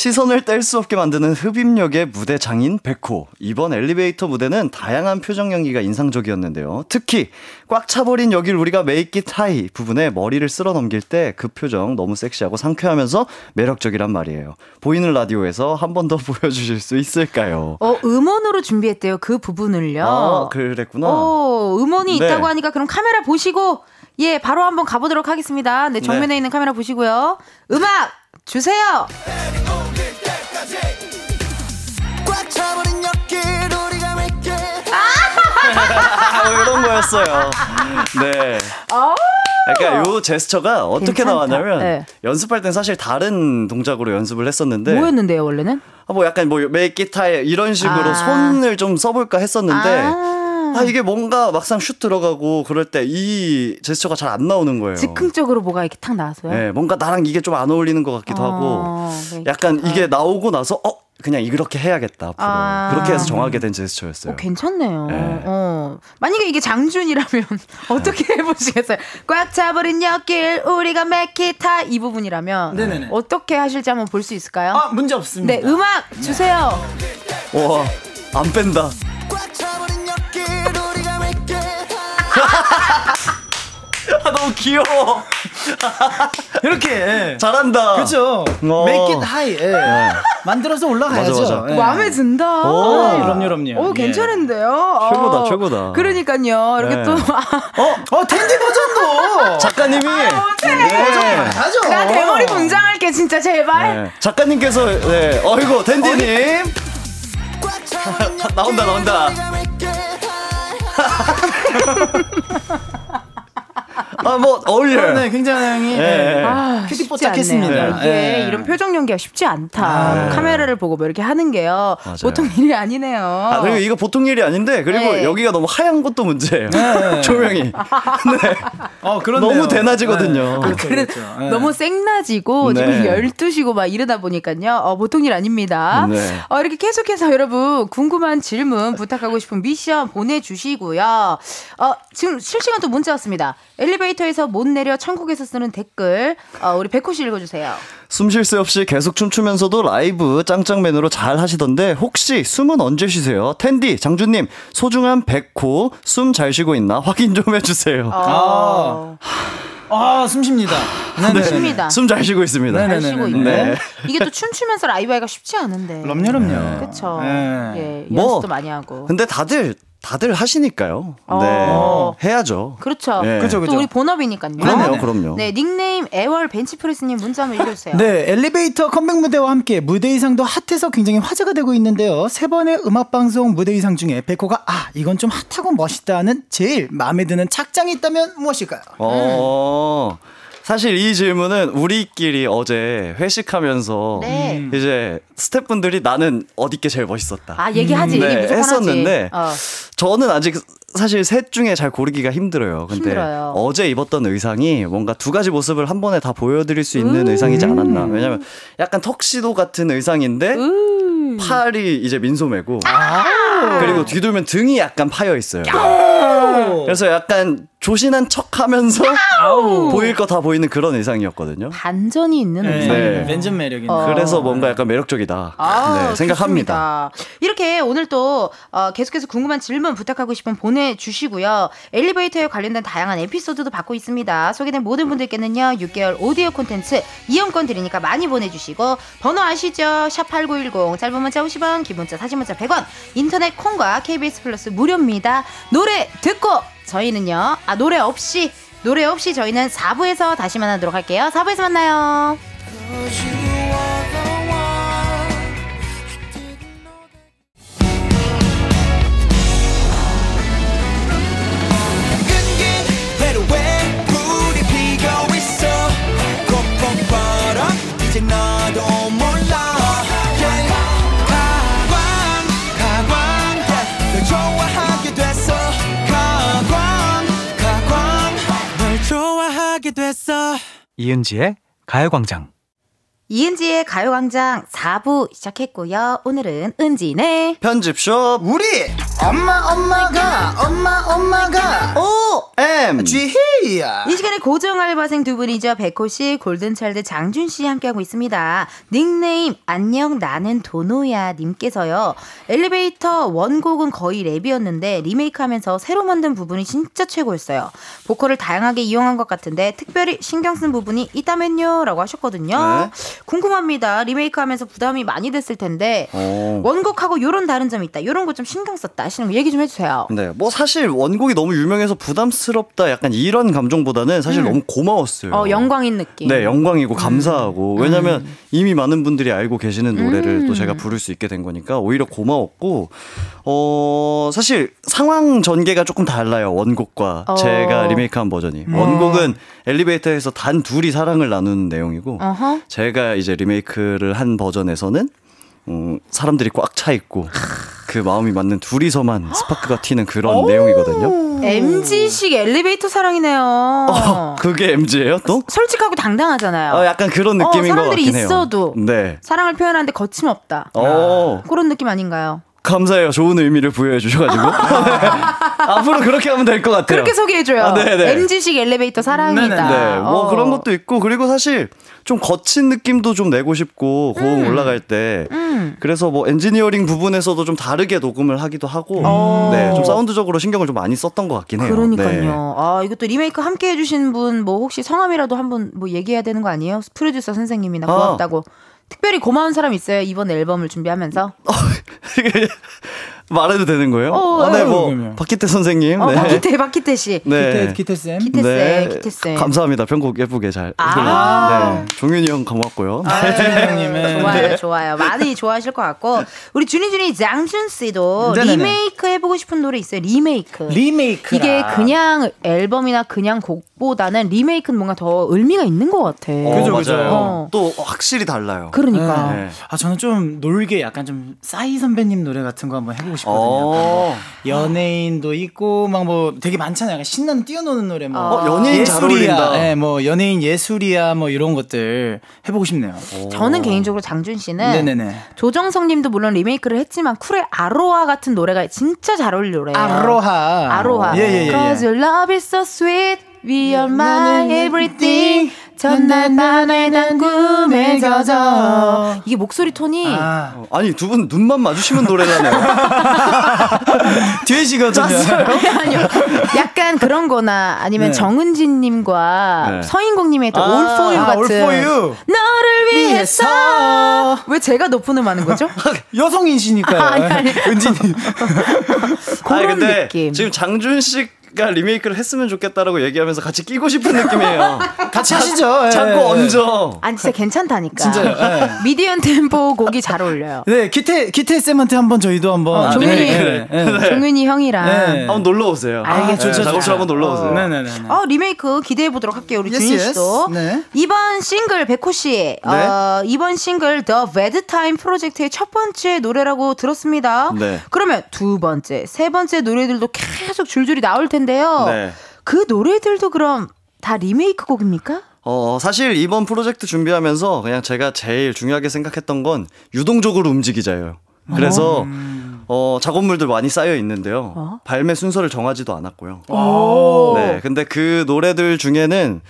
시선을 뗄 수 없게 만드는 흡입력의 무대 장인 백호. 이번 엘리베이터 무대는 다양한 표정 연기가 인상적이었는데요. 특히 꽉 차버린 여길 우리가 make it high 부분에 머리를 쓸어 넘길 때 그 표정 너무 섹시하고 상쾌하면서 매력적이란 말이에요. 보이는 라디오에서 한 번 더 보여주실 수 있을까요? 어 음원으로 준비했대요 그 부분을요. 아, 그랬구나. 어 음원이 네. 있다고 하니까 그럼 카메라 보시고 예 바로 한번 가보도록 하겠습니다. 네 정면에 네. 있는 카메라 보시고요. 음악 주세요. 아, 이런 거였어요. 네. 그러니까 요 제스처가 어떻게 괜찮다. 나왔냐면 네. 연습할 땐 사실 다른 동작으로 연습을 했었는데 뭐였는데요 원래는? 아, 뭐 약간 뭐 make it high 이런 식으로 아. 손을 좀 써볼까 했었는데 아. 아 이게 뭔가 막상 슛 들어가고 그럴 때 이 제스처가 잘 안 나오는 거예요. 즉흥적으로 뭐가 이렇게 탁 나왔어요. 네, 뭔가 나랑 이게 좀 안 어울리는 것 같기도 어, 하고 네. 약간 이게 나오고 나서 어 그냥 이렇게 해야겠다 앞으로 아. 그렇게 해서 정하게 된 제스처였어요. 어, 괜찮네요. 네. 어. 만약에 이게 장준이라면 어떻게 해보시겠어요? 꽉 차버린 여길 우리가 make it high 이 부분이라면 네네네. 어떻게 하실지 한번 볼 수 있을까요? 아, 문제 없습니다. 네, 음악 주세요. 와, 안 뺀다. 꽉 차버린 아, 너무 귀여워. 이렇게 잘한다. 그렇죠. 어. Make it high. 예. 만들어서 올라가야죠. 맞아, 맞아. 예. 마음에 든다. 오. 아, 그럼요, 그럼요. 오, 예. 괜찮은데요? 최고다, 어. 최고다. 그러니까요. 이렇게 네. 또. 어, 어, 텐디 버전도. 작가님이 네. 하죠. 나 대머리 분장할게, 진짜, 제발. 네. 작가님께서 네, 어이구 텐디님 나온다, 나온다. 우리가 맺게 아 뭐 어울려요. 네, 굉장히 예, 예. 아, 뽀짝했습니다. 않네요. 이게 예. 이런 표정 연기가 쉽지 않다. 아. 카메라를 보고 뭐 이렇게 하는 게요. 맞아요. 보통 일이 아니네요. 아 그리고 이거 보통 일이 아닌데 그리고 네. 여기가 너무 하얀 것도 문제예요. 네. 조명이 네. 어, 그렇네요. 너무 대낮이거든요. 네. 그렇죠, 그래, 그렇죠. 예. 너무 생낮이고 네. 지금 12시고 막 이러다 보니까요. 어, 보통 일 아닙니다. 네. 어, 이렇게 계속해서 여러분 궁금한 질문 부탁하고 싶은 미션 보내주시고요. 어, 지금 실시간 또 문자 왔습니다. 엘리베이터 에서 못 내려 천국에서 쓰는 댓글 어, 우리 백호 씨 읽어주세요. 숨 쉴 새 없이 계속 춤추면서도 라이브 짱짱맨으로 잘 하시던데 혹시 숨은 언제 쉬세요? 텐디 장준님 소중한 백호 숨 잘 쉬고 있나 확인 좀 해주세요. 어, 아, 숨 쉽니다. 네네. 쉽니다. 숨 잘 쉬고 있습니다. 네네. 잘 쉬고 있고 네. 이게 또 춤추면서 라이브 하기가 쉽지 않은데. 그럼요, 그럼요. 그쵸. 예. 예, 뭐, 연습도 많이 하고. 근데 다들 다들 하시니까요. 어. 네. 해야죠. 그렇죠. 네. 그죠, 그죠. 또 우리 본업이니까요. 그럼요, 그럼요. 네, 닉네임 애월 벤치프레스님 문자 한번 읽어주세요. 네, 엘리베이터 컴백 무대와 함께 무대 의상도 핫해서 굉장히 화제가 되고 있는데요. 세 번의 음악 방송 무대 의상 중에 백호가 아 이건 좀 핫하고 멋있다는 제일 마음에 드는 착장이 있다면 무엇일까요? 어. 사실 이 질문은 우리끼리 어제 회식하면서 네. 이제 스태프분들이 나는 어디 게 제일 멋있었다. 아, 얘기하지. 네, 얘기 했었는데. 어. 저는 아직 사실 셋 중에 잘 고르기가 힘들어요. 근데 힘들어요. 어제 입었던 의상이 뭔가 두 가지 모습을 한 번에 다 보여드릴 수 있는 음. 의상이지 않았나. 왜냐면 약간 턱시도 같은 의상인데 음. 팔이 이제 민소매고 아. 그리고 뒤돌면 등이 약간 파여 있어요. 그래서 약간 조신한 척 하면서 보일 거 다 보이는 그런 의상이었거든요. 반전이 있는 네, 의상이네요. 왼전 매력이 어. 그래서 뭔가 약간 매력적이다. 아, 네, 생각합니다. 좋습니다. 이렇게 오늘 또 어, 계속해서 궁금한 질문 부탁하고 싶으면 보내주시고요. 엘리베이터에 관련된 다양한 에피소드도 받고 있습니다. 소개된 모든 분들께는요. 6개월 오디오 콘텐츠 이용권 드리니까 많이 보내주시고 번호 아시죠? 샵 8910 짧은 문자 50원 긴 문자 사진 문자 100원 인터넷 콩과 KBS 플러스 무료입니다. 노래 듣고 저희는요. 아 노래 없이 노래 없이 저희는 4부에서 다시 만나도록 할게요. 4부에서 만나요. 이은지의 가요광장. 이은지의 가요광장 4부 시작했고요. 오늘은 은지네. 편집숍 우리 엄마 엄마가 엄마 엄마가 오 M 쥐히야 이 시간에 고정 알바생 두 분이죠. 백호 씨, 골든차일드 장준 씨 함께하고 있습니다. 닉네임 안녕 나는 도노야 님께서요. 엘리베이터 원곡은 거의 랩이었는데 리메이크하면서 새로 만든 부분이 진짜 최고였어요. 보컬을 다양하게 이용한 것 같은데 특별히 신경 쓴 부분이 있다면요라고 하셨거든요. 네. 궁금합니다. 리메이크하면서 부담이 많이 됐을 텐데 어. 원곡하고 요런 다른 점이 있다. 요런 거 좀 신경 썼다 하시는 거 얘기 좀 해주세요. 네, 뭐 사실 원곡이 너무 유명해서 부담스럽다 약간 이런 감정보다는 사실 음. 너무 고마웠어요. 어 영광인 느낌. 네, 영광이고 감사하고 왜냐면 음. 이미 많은 분들이 알고 계시는 노래를 음. 또 제가 부를 수 있게 된 거니까 오히려 고마웠고 어 사실 상황 전개가 조금 달라요 원곡과 어. 제가 리메이크한 버전이 음. 원곡은 엘리베이터에서 단 둘이 사랑을 나누는 내용이고 어허. 제가 이제 리메이크를 한 버전에서는 음, 사람들이 꽉 차 있고 그 마음이 맞는 둘이서만 스파크가 튀는 그런 내용이거든요. MG식 엘리베이터 사랑이네요. 어, 그게 MG예요 또? 솔직하고 당당하잖아요. 어, 약간 그런 느낌인 어, 것 사람들이 같긴 해요. 있어도 네. 사랑을 표현하는데 거침없다. 어. 그런 느낌 아닌가요? 감사해요. 좋은 의미를 부여해 주셔가지고. 앞으로 그렇게 하면 될 것 같아요. 그렇게 소개해줘요. 아, 네네. MG식 엘리베이터 사랑이다. 네, 뭐 어. 그런 것도 있고 그리고 사실 좀 거친 느낌도 좀 내고 싶고 고음 음. 올라갈 때 음. 그래서 뭐 엔지니어링 부분에서도 좀 다르게 녹음을 하기도 하고 어. 네, 좀 사운드적으로 신경을 좀 많이 썼던 것 같긴 해요. 그러니까요. 네. 아, 이것도 리메이크 함께 해주신 분, 뭐, 혹시 성함이라도 한번 뭐 얘기해야 되는 거 아니에요? 프로듀서 선생님이나 아. 고맙다고. 특별히 고마운 사람 있어요? 이번 앨범을 준비하면서? 말해도 되는 거예요? 어, 아, 네, 아유, 뭐. 박기태 선생님. 어, 네. 박기태, 박기태 씨. 네. 기태 쌤 기태쌤, 기태 쌤. 감사합니다. 편곡 예쁘게 잘. 아. 네. 종윤이 형 고맙고요. 형님은 좋아요, 좋아요. 많이 좋아하실 것 같고. 우리 준이준이 장준 씨도 네네네. 리메이크 해보고 싶은 노래 있어요. 리메이크. 리메이크 이게 그냥 앨범이나 그냥 곡보다는 리메이크는 뭔가 더 의미가 있는 것 같아. 어, 그죠, 그죠. 맞아요. 어. 또 확실히 달라요. 그러니까. 네. 아 저는 좀 놀게 약간 좀 싸이 선배님 노래 같은 거 한번 해보고 싶거든요. 어. 뭐 연예인도 있고 막 뭐 되게 많잖아요. 약간 신나는 뛰어노는 노래 뭐 어, 연예인 잘 어울린다. 네, 뭐 연예인 예술이야 뭐 이런 것들 해보고 싶네요. 저는 개인적으로 장준 씨는 네네네. 조정석 님도 물론 리메이크를 했지만 쿨의 아로하 같은 노래가 진짜 잘 어울릴 노래예요. 아로하. 아로하. 예, 예, 예, 예. Cause your love is so sweet. We are my everything. 전날 밤에 난 꿈에 젖어. 이게 목소리 톤이 아, 어, 아니 두 분 눈만 마주치면 노래나네요. 뒤에시거든요. 아니요. 약간 그런 거나 아니면 네. 정은진 님과 네. 서인국 님의 또 아, All For You 아, 같은 All For You. 너를 위해서 위해서. 왜 제가 높은 음 하는 거죠? 여성이시니까요. 아니, 아니. 은진 님. 그런 아니, 근데 느낌. 지금 장준 씨 가 리메이크를 했으면 좋겠다라고 얘기하면서 같이 끼고 싶은 느낌이에요. 같이 하시죠. 예. 자꾸 얹어. 아니 진짜 괜찮다니까. 진짜요? 예. 미디엄 템포 곡이 잘 어울려요. 네, 기태 기태 쌤한테 한번 저희도 한번 어, 종윤이. 네, 네, 네. 종윤이 형이랑 네. 한번 놀러 오세요. 알겠죠. 네, 좋죠, 작업실. 한번 놀러 오세요. 네, 네, 네. 네. 어, 리메이크 기대해 보도록 할게요. 우리 yes. 씨도. 네. 이번 싱글 백호 씨. 어, 이번 싱글 The Bad Time 프로젝트의 첫 번째 노래라고 들었습니다. 네. 그러면 두 번째, 세 번째 노래들도 계속 줄줄이 나올 텐데 요. 네. 그 노래들도 그럼 다 리메이크 곡입니까? 어, 사실 이번 프로젝트 준비하면서 그냥 제가 제일 중요하게 생각했던 건 유동적으로 움직이자예요. 그래서 어, 작업물들 많이 쌓여 있는데요. 어? 발매 순서를 정하지도 않았고요. 오. 네, 근데 그 노래들 중에는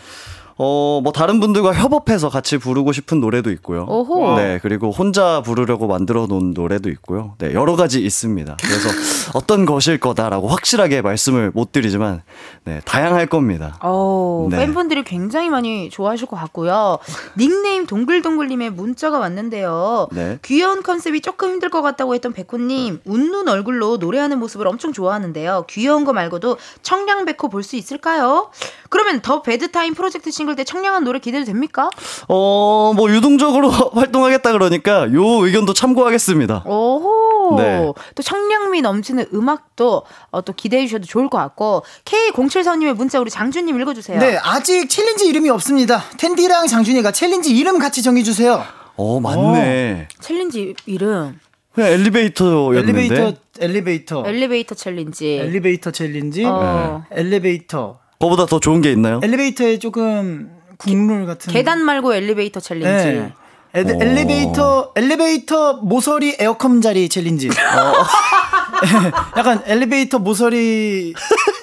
어, 뭐 다른 분들과 협업해서 같이 부르고 싶은 노래도 있고요. 오호. 네, 그리고 혼자 부르려고 만들어 놓은 노래도 있고요. 네, 여러 가지 있습니다. 그래서 어떤 것일 거다라고 확실하게 말씀을 못 드리지만 네, 다양할 겁니다. 어, 네. 팬분들이 굉장히 많이 좋아하실 것 같고요. 닉네임 동글동글님의 문자가 왔는데요. 네. 귀여운 컨셉이 조금 힘들 것 같다고 했던 백호님, 웃는 얼굴로 노래하는 모습을 엄청 좋아하는데요. 귀여운 거 말고도 청량백호 볼 수 있을까요? 그러면 더 배드타임 프로젝트 싱글 때 청량한 노래 기대도 됩니까? 어, 뭐 유동적으로 활동하겠다 그러니까 요 의견도 참고하겠습니다. 오호. 네. 또 청량미 넘치는 음악도 어, 또 기대해 주셔도 좋을 것 같고 K07선님의 문자 우리 장준님 읽어주세요. 네, 아직 챌린지 이름이 없습니다. 은디랑 장준이가 챌린지 이름 같이 정해주세요. 어, 맞네. 챌린지 이름 그냥 엘리베이터였는데. 엘리베이터, 엘리베이터, 엘리베이터 챌린지. 엘리베이터 챌린지, 어. 엘리베이터. 그거보다 더 좋은 게 있나요? 엘리베이터에 조금 국룰 같은. 계단 말고 엘리베이터 챌린지. 네. 에- 엘리베이터 엘리베이터 모서리 에어컨 자리 챌린지. 약간 엘리베이터 모서리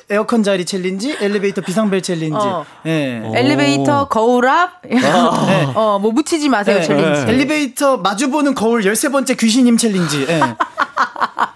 에어컨 자리 챌린지, 엘리베이터 비상벨 챌린지. 어. 예. 엘리베이터 거울 앞. 어, 뭐 묻히지 마세요 네. 챌린지. 엘리베이터 마주보는 거울 13번째 귀신님 챌린지. 예.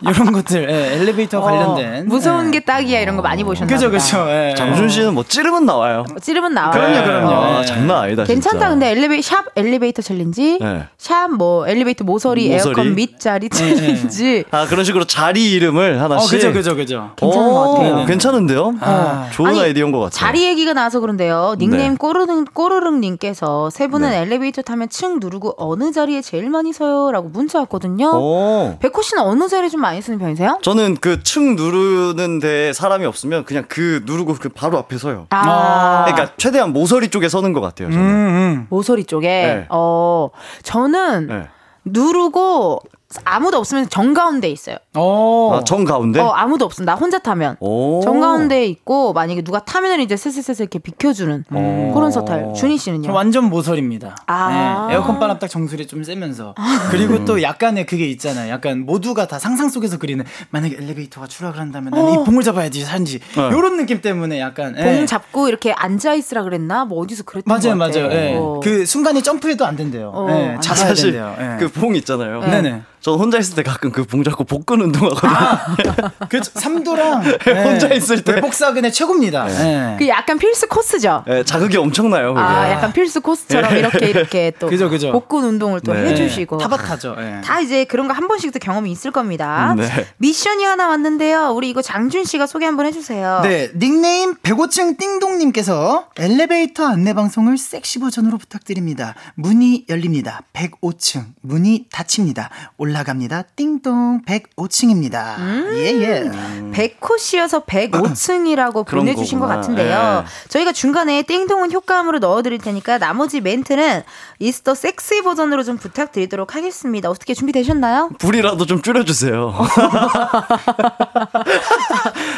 이런 것들. 예. 엘리베이터 관련된. 어, 무서운 게 딱이야 이런 거 많이 보셨나 그죠. 그죠. 예. 장준 씨는 뭐 찌르면 나와요. 찌르면 나와요. 그럼요, 그럼요. 아, 예. 장난 아니다. 괜찮다. 진짜. 근데 엘리베이 샵 엘리베이터 챌린지, 네. 샵뭐 엘리베이터 모서리, 모서리? 에어컨 밑자리 챌린지. 아 그런 식으로 자리 이름을 어, 하나씩. 그죠, 그죠, 그죠. 괜찮은 것 같아요. 괜찮은 데요? 아. 좋은 아니, 아이디어인 것 같아요. 자리 얘기가 나와서 그런데요. 닉네임 네. 꼬르릉 꼬르릉님께서 세 분은 네. 엘리베이터 타면 층 누르고 어느 자리에 제일 많이 서요?라고 문자 왔거든요. 오. 백호 씨는 어느 자리 좀 많이 서는 편이세요? 저는 그 층 누르는데 사람이 없으면 그냥 그 누르고 그 바로 앞에 서요. 아, 그러니까 최대한 모서리 쪽에 서는 것 같아요. 저는. 음, 모서리 쪽에. 네. 어, 저는 네. 누르고 아무도 없으면 정 가운데 있어요. 어. 아, 정 가운데. 어, 아무도 없음. 나 혼자 타면. 오. 정가운데 있고 만약에 누가 타면은 이제 슬슬슬슬 이렇게 비켜주는 오. 그런 서탈. 준희 저 씨는요? 완전 모서리입니다. 아. 네, 에어컨 바람 딱 정수리 좀 쐬면서. 그리고 또 약간의 그게 있잖아요. 약간 모두가 다 상상 속에서 그리는 만약에 엘리베이터가 추락을 한다면 나는 이 봉을 잡아야지 산지. 네. 요런 느낌 때문에 약간. 예. 봉 잡고 이렇게 앉아 있으라 그랬나? 뭐 어디서 그랬던 맞아요, 것 같아. 맞아요. 예. 어. 그 순간에 점프해도 안 된대요. 어. 예, 잡아야 사실 된대요. 예. 그봉 있잖아요. 네네. 저 혼자 있을 때 가끔 그 봉 잡고 복근 운동하거든요. 그 삼도랑 혼자 있을 때. 외복 사근의 최고입니다. 예. 그 약간 필수 코스죠. 네, 자극이 엄청나요. 그게. 아, 약간 필수 코스처럼 이렇게 이렇게 또 그죠, 그죠. 복근 운동을 또 네. 해주시고. 타박하죠. 예. 다 이제 그런 거 한 번씩도 경험이 있을 겁니다. 네. 미션이 하나 왔는데요. 우리 이거 장준 씨가 소개 한번 해주세요. 네, 닉네임 105층 띵동님께서 엘리베이터 안내 방송을 섹시 버전으로 부탁드립니다. 문이 열립니다. 105층. 문이 닫힙니다. 올라 갑니다. 띵동 105층입니다. 음. 예, 예. 백호 씨여서 105층이라고 그런 보내주신 것 거구나. 같은데요. 예. 저희가 중간에 띵동은 효과음으로 넣어드릴 테니까 나머지 멘트는 이스터 섹시 버전으로 좀 부탁드리도록 하겠습니다. 어떻게 준비되셨나요? 불이라도 좀 줄여주세요.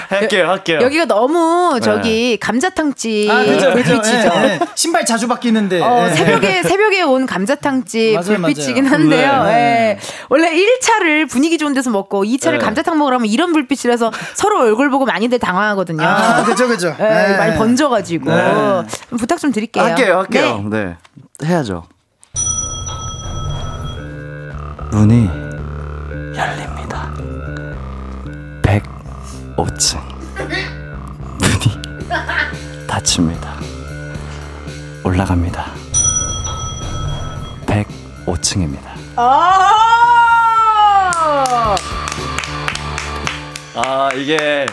할게요, 할게요. 여기가 너무 저기 감자탕집 아, 그죠, 그죠. 불빛이죠. 예, 예. 신발 자주 바뀌는데. 어, 예. 새벽에 새벽에 온 감자탕집 맞아요, 불빛이긴 맞아요. 한데요. 네, 네. 예. 원래 1차를 분위기 좋은 데서 먹고 2차를 네. 감자탕 먹으러 가면 이런 불빛이라서 서로 얼굴 보고 많이들 당황하거든요. 아, 그죠, 그죠. 예, 예. 많이 번져가지고 네. 부탁 좀 드릴게요. 할게요, 할게요. 네. 해야죠. 문이 열립니다. 105층. 문이 닫힙니다. 올라갑니다. 105층입니다. 아! 아, 이게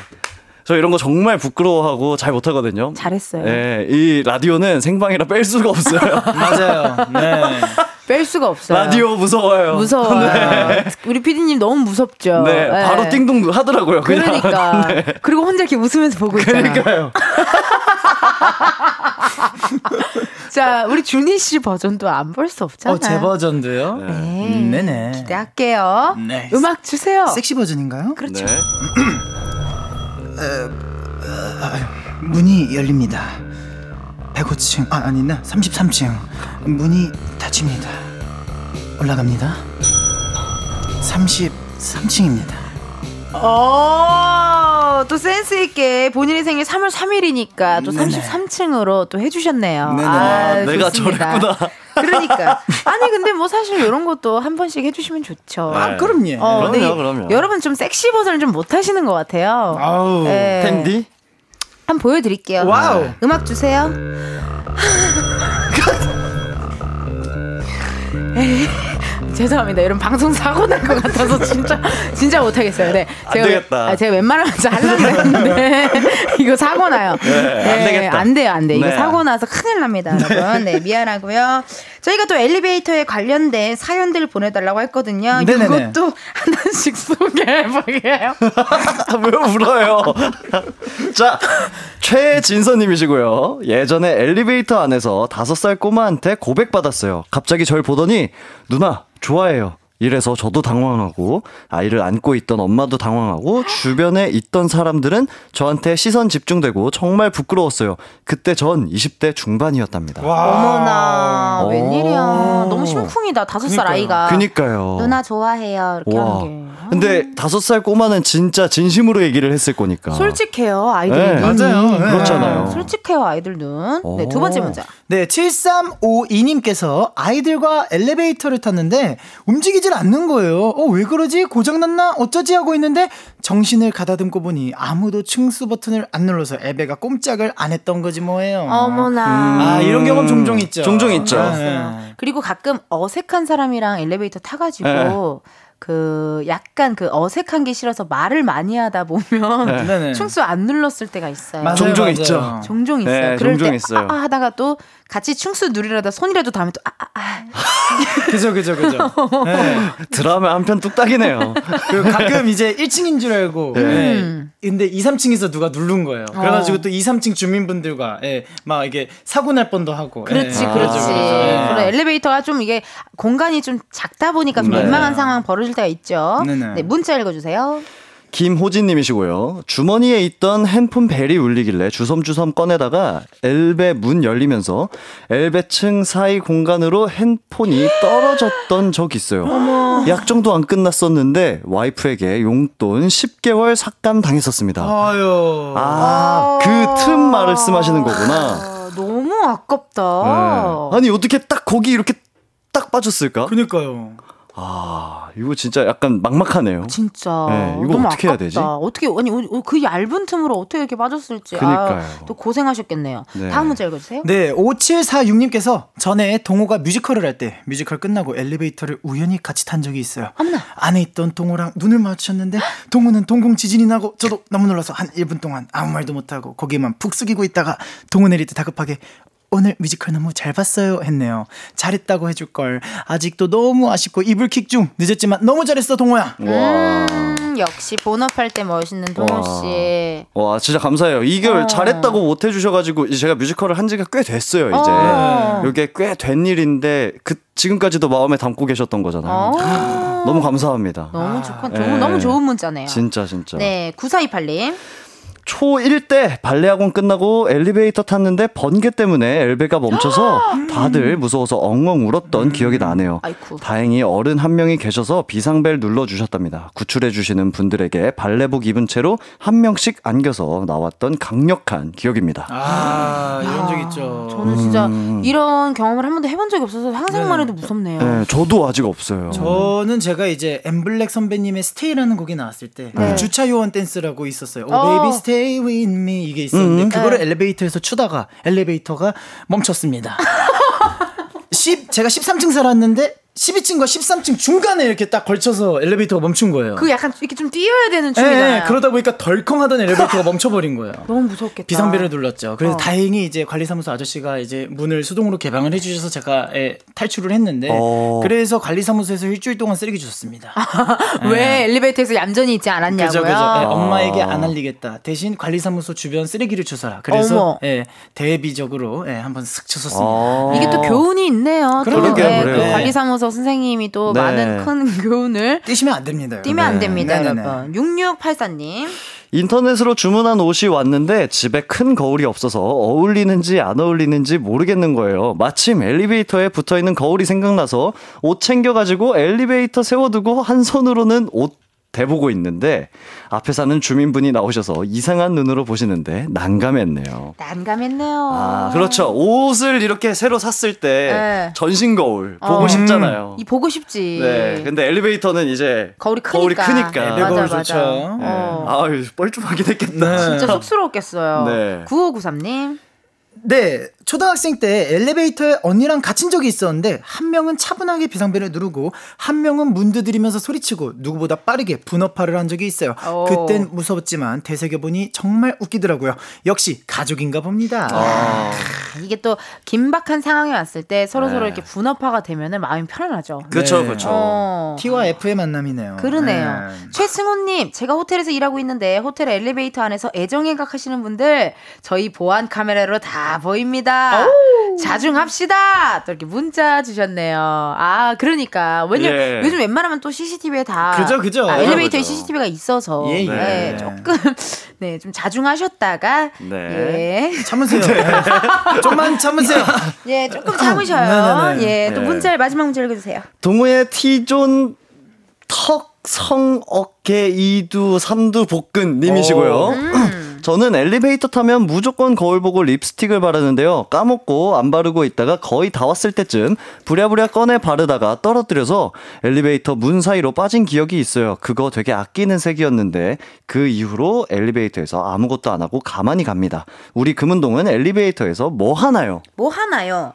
저 이런 거 정말 부끄러워하고 잘 못하거든요. 잘했어요. 네, 이 라디오는 생방이라 뺄 수가 없어요. 맞아요. 네. 뺄 수가 없어요. 라디오 무서워요. 무서워요. 우리 피디님 너무 무섭죠. 네, 예. 바로 띵동 하더라고요. 그냥. 그러니까. 네. 그리고 혼자 이렇게 웃으면서 보고 있잖아요. 그러니까요. 자, 우리 준희 씨 버전도 안 볼 수 없잖아요. 어, 제 버전도요? 네. 음, 네네. 기대할게요. 네. 음악 주세요. 섹시 버전인가요? 그렇죠. 네. 문이 열립니다. 105층, 아, 아니나 33층. 문이 닫힙니다. 올라갑니다. 33층입니다. 어, 또 센스 있게 본인의 생일 3월 3일이니까 또 네네. 33층으로 또 해주셨네요. 네네. 아, 내가 좋습니다. 저랬구나. 그러니까 아니 근데 뭐 사실 이런 것도 한 번씩 해주시면 좋죠. 아, 그럼요. 어, 그럼요, 그럼요. 여러분 좀 섹시 버전을 좀 못하시는 것 같아요. 아우, 네. 캔디? 한번 보여드릴게요. 와우. 음악 주세요. 죄송합니다. 이런 방송 사고 날 것 같아서 진짜 진짜 못하겠어요. 네, 안 되겠다. 아, 제가 웬만하면 하려고 했는데 이거 사고 나요. 네, 안 되겠다. 안 돼요, 안 돼. 이거 네. 사고 나서 큰일 납니다, 여러분. 네, 미안하고요. 저희가 또 엘리베이터에 관련된 사연들 보내달라고 했거든요. 네네네. 이것도 하나씩 소개해볼게요. 왜 울어요? 자, 최진서님이시고요. 예전에 엘리베이터 안에서 다섯 살 꼬마한테 고백받았어요. 갑자기 절 보더니 누나 좋아해요. 이래서 저도 당황하고 아이를 안고 있던 엄마도 당황하고 주변에 있던 사람들은 저한테 시선 집중되고 정말 부끄러웠어요. 그때 전 20대 중반이었답니다. 어머나 오. 웬일이야. 너무 심쿵이다. 다섯 살 아이가. 그니까요. 누나 좋아해요. 이렇게 와. 하는 게. 근데 다섯 살 꼬마는 진짜 진심으로 얘기를 했을 거니까. 솔직해요 아이들 네. 맞아요. 네. 그렇잖아요. 솔직해요 아이들 눈. 네, 두 번째 문제. 네, 7352님께서 아이들과 엘리베이터를 탔는데 움직이 질 않는 거예요. 어, 왜 그러지? 고장났나? 어쩌지? 하고 있는데 정신을 가다듬고 보니 아무도 층수 버튼을 안 눌러서 애배가 꼼짝을 안 했던 거지 뭐예요. 어머나. 아, 이런 경험 종종 있죠. 종종 있죠. 네. 그리고 가끔 어색한 사람이랑 엘리베이터 타가지고 네. 그 약간 그 어색한 게 싫어서 말을 많이 하다 보면 네. 충수 안 눌렀을 때가 있어요. 맞아요, 종종 맞아요. 있죠. 종종 있어요. 네, 그럴 종종 때 있어요. 아, 아 하다가 또 같이 충수 누리려다 손이라도 닿으면 또 아, 아, 아. 그죠, 그죠, 그죠. 네. 드라마 한 편 뚝딱이네요. 그 가끔 이제 1층인 줄 알고. 네. 네. 근데 2, 3층에서 누가 누른 거예요. 그래가지고 또 2, 3층 주민분들과 예, 막 이게 사고 날 뻔도 하고. 그렇지, 예. 그렇지. 그죠, 그죠. 예. 그래, 엘리베이터가 좀 이게 공간이 좀 작다 보니까 좀 네. 민망한 상황 벌어질 때가 있죠. 네네. 네, 문자 읽어주세요. 김호진님이시고요. 주머니에 있던 핸폰 벨이 울리길래 주섬주섬 꺼내다가 엘베 문 열리면서 엘베층 사이 공간으로 핸폰이 떨어졌던 적 있어요. 약정도 안 끝났었는데 와이프에게 용돈 10개월 삭감 당했었습니다. 아유. 아, 그 틈 말씀하시는 거구나. 아, 너무 아깝다. 네. 아니 어떻게 딱 거기 이렇게 딱 빠졌을까? 그니까요. 아 이거 진짜 약간 막막하네요. 진짜. 네, 이거 어떻게 해야 아깝다. 되지? 어떻게 아니 어, 그 얇은 틈으로 어떻게 이렇게 빠졌을지. 그니까요. 아, 또 고생하셨겠네요. 네. 다음 문제 읽어 주세요. 네, 5746님께서 전에 동호가 뮤지컬을 할 때 뮤지컬 끝나고 엘리베이터를 우연히 같이 탄 적이 있어요. 어머나. 안에 있던 동호랑 눈을 마주쳤는데 동호는 동공 지진이 나고 저도 너무 놀라서 한 1분 동안 아무 말도 못 하고 거기에만 푹 숙이고 있다가 동호 내릴 때 다급하게 오늘 뮤지컬 너무 잘 봤어요 했네요. 잘했다고 해줄 걸. 아직도 너무 아쉽고 이불킥 중 늦었지만 너무 잘했어 동호야. 와. 음, 역시 본업할 때 멋있는 동호 와. 씨. 와 진짜 감사해요. 이걸 어. 잘했다고 못 해주셔가지고 제가 뮤지컬을 한 지가 꽤 됐어요. 이제 어. 이게 꽤 된 일인데 그 지금까지도 마음에 담고 계셨던 거잖아요. 어. 너무 감사합니다. 너무 좋고 네. 너무 좋은 문자네요. 진짜 진짜. 네, 9428님. 초1 때 발레 학원 끝나고 엘리베이터 탔는데 번개 때문에 엘베가 멈춰서 다들 무서워서 엉엉 울었던 기억이 나네요. 아이쿠. 다행히 어른 한 명이 계셔서 비상벨 눌러 주셨답니다. 구출해 주시는 분들에게 발레복 입은 채로 한 명씩 안겨서 나왔던 강력한 기억입니다. 아, 이런 적 있죠. 저는 진짜 음. 이런 경험을 한 번도 해본 적이 없어서 상상만 네. 해도 무섭네요. 네, 저도 아직 없어요. 저는 제가 이제 엠블랙 선배님의 Stay라는 곡이 나왔을 때 네. 주차 요원 댄스라고 있었어요. 오 어. Baby stay with me 이게 있었는데 음. 그거를 네. 엘리베이터에서 추다가 엘리베이터가 멈췄습니다. 10 제가 13층 살았는데 12층과 13층 중간에 이렇게 딱 걸쳐서 엘리베이터가 멈춘 거예요. 그 약간 이렇게 좀 뛰어야 되는 예, 춤이잖아요. 예, 그러다 보니까 덜컹하던 엘리베이터가 멈춰버린 거예요. 너무 무섭겠다. 비상벨을 눌렀죠. 그래서 어. 다행히 이제 관리사무소 아저씨가 이제 문을 수동으로 개방을 해주셔서 제가 예, 탈출을 했는데 어. 그래서 관리사무소에서 일주일 동안 쓰레기 주웠습니다. 왜 엘리베이터에서 얌전히 있지 않았냐고요? 그죠, 그죠. 예, 어. 엄마에게 안 알리겠다. 대신 관리사무소 주변 쓰레기를 주서라. 그래서 어머. 예, 대비적으로 예, 한번 슥 쳤었습니다. 어. 이게 또 교훈이 있네요. 또 그러게요, 네, 그. 관리사무소 선생님이 또 네. 많은 큰 교훈을 뛰시면 안 됩니다. 뛰면 안 됩니다, 네네네. 여러분. 6684님. 인터넷으로 주문한 옷이 왔는데 집에 큰 거울이 없어서 어울리는지 안 어울리는지 모르겠는 거예요. 마침 엘리베이터에 붙어 있는 거울이 생각나서 옷 챙겨가지고 엘리베이터 세워두고 한 손으로는 옷 대보고 있는데 앞에 사는 주민분이 나오셔서 이상한 눈으로 보시는데 난감했네요. 난감했네요. 아, 그렇죠. 옷을 이렇게 새로 샀을 때 네. 전신 거울 보고 어. 싶잖아요. 이 보고 싶지. 네. 근데 엘리베이터는 이제 거울이 크니까. 크니까. 네, 거울 맞아, 좋죠. 맞아. 네. 어. 아유, 뻘쭘하긴 했겠다. 진짜 쑥스러웠겠어요. 네. 9593님. 네, 초등학생 때 엘리베이터에 언니랑 갇힌 적이 있었는데 한 명은 차분하게 비상벨을 누르고 한 명은 문 두드리면서 소리치고 누구보다 빠르게 분업화를 한 적이 있어요. 오. 그땐 무서웠지만 되새겨 보니 정말 웃기더라고요. 역시 가족인가 봅니다. 아, 이게 또 긴박한 상황이 왔을 때 서로 네. 서로 이렇게 분업화가 되면은 마음이 편안하죠. 그쵸, 네. 그쵸. 어. T와 F의 만남이네요. 그러네요. 네. 최승호님, 제가 호텔에서 일하고 있는데 호텔 엘리베이터 안에서 애정행각 하시는 분들 저희 보안 카메라로 다 보입니다. 자중합시다. 또 이렇게 문자 주셨네요. 아, 그러니까 왜냐 면 예. 요즘 웬만하면 또 CCTV에 다 그죠, 그죠. 아, 엘리베이터에 그죠. CCTV가 있어서 예, 예. 네, 조금 네, 좀 자중하셨다가 네. 예. 참으세요. 좀만 참으세요. 예, 조금 참으셔요. 네네네. 예, 또 네. 문자 마지막 문자 읽어 주세요. 동호회 T존 턱, 성, 어깨, 이두, 삼두, 복근 님이시고요. 저는 엘리베이터 타면 무조건 거울 보고 립스틱을 바르는데요. 까먹고 안 바르고 있다가 거의 다 왔을 때쯤 부랴부랴 꺼내 바르다가 떨어뜨려서 엘리베이터 문 사이로 빠진 기억이 있어요. 그거 되게 아끼는 색이었는데 그 이후로 엘리베이터에서 아무것도 안 하고 가만히 갑니다. 우리 금은동은 엘리베이터에서 뭐 하나요? 뭐 하나요?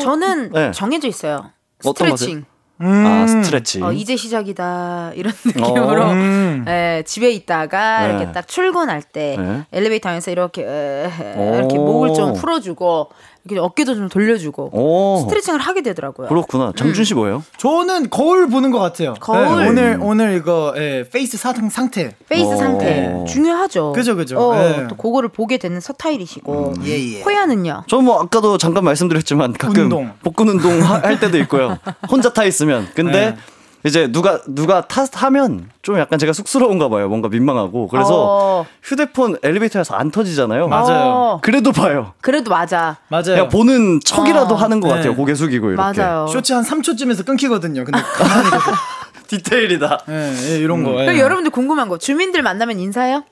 저는 네. 정해져 있어요. 스트레칭. 아, 스트레칭. 어, 이제 시작이다 이런 느낌으로 어. 음. 예, 집에 있다가 네. 이렇게 딱 출근할 때 네. 엘리베이터 안에서 이렇게 에, 오. 이렇게 목을 좀 풀어주고 어깨도 좀 돌려주고 오. 스트레칭을 하게 되더라고요. 그렇구나. 장준 씨 뭐예요? 저는 거울 보는 것 같아요. 거울. 네, 오늘 오늘 이거 예, face 사상 상태. face 어. 상태 중요하죠. 그죠, 그죠. 어, 예. 또 그거를 보게 되는 스타일이시고 예, 예. 호야는요. 저뭐 아까도 잠깐 말씀드렸지만 가끔 운동. 복근 운동 하- 할 때도 있고요. 혼자 타 있으면. 근데 네. 이제 누가 누가 탔다 하면 좀 약간 제가 쑥스러운가 봐요. 뭔가 민망하고. 그래서 어. 휴대폰 엘리베이터에서 안 터지잖아요. 맞아요. 어, 그래도 봐요. 그래도 맞아. 맞아요. 그냥 보는 척이라도 어. 하는 것 네. 같아요. 고개 숙이고 이렇게. 맞아요. 쇼츠 한 3초쯤에서 끊기거든요. 근데 가만히 계세요. 디테일이다. 예, 예, 이런 거. 예. 그럼 여러분들 궁금한 거 주민들 만나면 인사해요?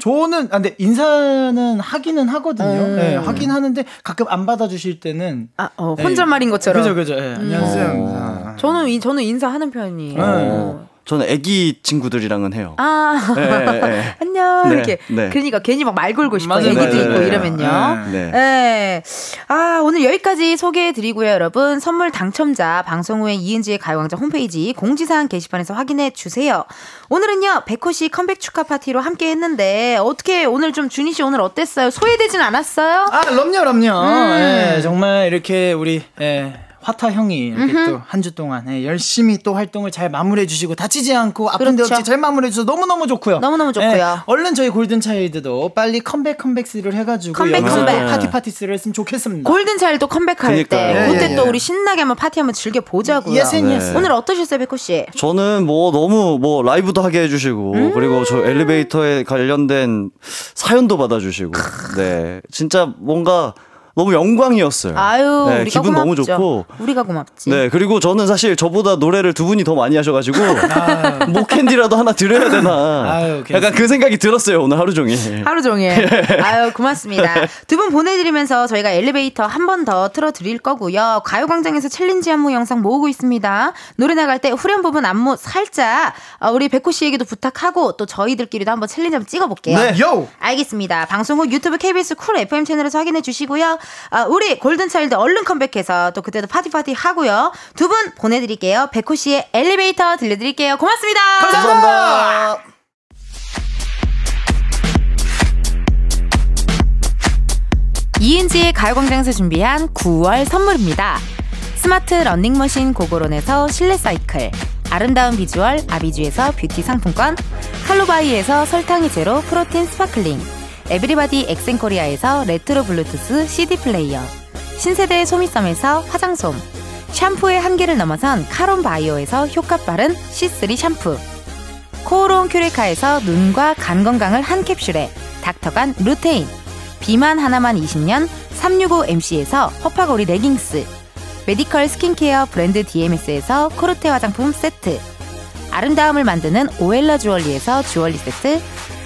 저는 아 근데 인사는 하기는 하거든요. 음. 예, 하긴 하는데 가끔 안 받아주실 때는 아, 어, 예, 혼잣말인 것처럼. 그죠, 그죠. 예, 안녕하세요. 어. 아. 저는 이- 저는 인사하는 편이에요. 네. 저는 애기 친구들이랑은 해요. 아 예, 예, 예. 안녕 네, 이렇게 네. 그러니까 괜히 막 말 걸고 싶어 맞아요, 얘기도 맞아요. 있고 네. 이러면요. 네. 네. 아, 오늘 여기까지 소개해 드리고요, 여러분. 선물 당첨자 방송 후에 이은지의 가요광장 홈페이지 공지사항 게시판에서 확인해 주세요. 오늘은요, 백호 씨 컴백 축하 파티로 함께 했는데, 어떻게 오늘 좀 준이 씨 오늘 어땠어요? 소외되진 않았어요? 아, 그럼요, 럼요. 음. 예, 정말 이렇게 우리 예, 화타 형이 이렇게 또 한 주 동안 예, 열심히 또 활동을 잘 마무리해 주시고 다치지 않고 아픈 데 그렇죠. 없이 잘 마무리해 주셔서 너무너무 좋고요. 너무너무 좋고요. 예, 얼른 저희 골든 차일드도 빨리 컴백 comebacks를 해가지고 컴백, 또 컴백. 파티 parties를 했으면 좋겠습니다. 골든 차일드 컴백할 때, 그러니까요. 그때 예, 예, 또 예. 우리 신나게 한번 파티 한번 즐겨 보자고요. 예sen, 네. 예sen. 오늘 어떠셨어요, 백호 씨? 저는 뭐 너무 뭐 라이브도 하게 해주시고 음. 그리고 저 엘리베이터에 관련된 사연도 받아주시고 네 진짜 뭔가 너무 영광이었어요. 아유, 네, 우리가 기분 너무 고맙죠. 좋고 우리가 고맙지. 네 그리고 저는 사실 저보다 노래를 두 분이 더 많이 하셔가지고 아. 목캔디라도 하나 드려야 되나 아유, 약간 그 생각이 들었어요 오늘 하루 종일. 하루 종일. 아유, 고맙습니다. 두 분 보내드리면서 저희가 엘리베이터 한 번 더 틀어드릴 거고요. 가요광장에서 챌린지 안무 영상 모으고 있습니다. 노래 나갈 때 후렴 부분 안무 살짝 어, 우리 백호 씨에게도 부탁하고 또 저희들끼리도 한번 챌린지 한번 찍어볼게요. 네, 요! 알겠습니다. 방송 후 유튜브 KBS 쿨 FM 채널에서 확인해 주시고요. 아, 우리 골든차일드 얼른 컴백해서 또 그때도 파티파티 하고요. 두 분 보내드릴게요. 백호 씨의 엘리베이터 들려드릴게요. 고맙습니다. 감사합니다. 이은지의 가요광장에서 준비한 9월 선물입니다. 스마트 러닝머신 고고론에서 실내 사이클, 아름다운 비주얼 아비주에서 뷰티 상품권, 칼로바이에서 설탕이 제로 프로틴 sparkling, 에브리바디 엑센코리아에서 레트로 블루투스 CD 플레이어, 신세대 소미섬에서 화장솜, 샴푸의 한계를 넘어선 카론 바이오에서 효과 빠른 C3 샴푸, 코오롱 큐레카에서 눈과 간 건강을 한 캡슐에 닥터간 루테인, 비만 하나만 20년 365MC에서 허파고리 레깅스 메디컬 스킨케어 브랜드 DMS에서 코르테 화장품 세트 아름다움을 만드는 오엘라 주얼리에서 주얼리 세트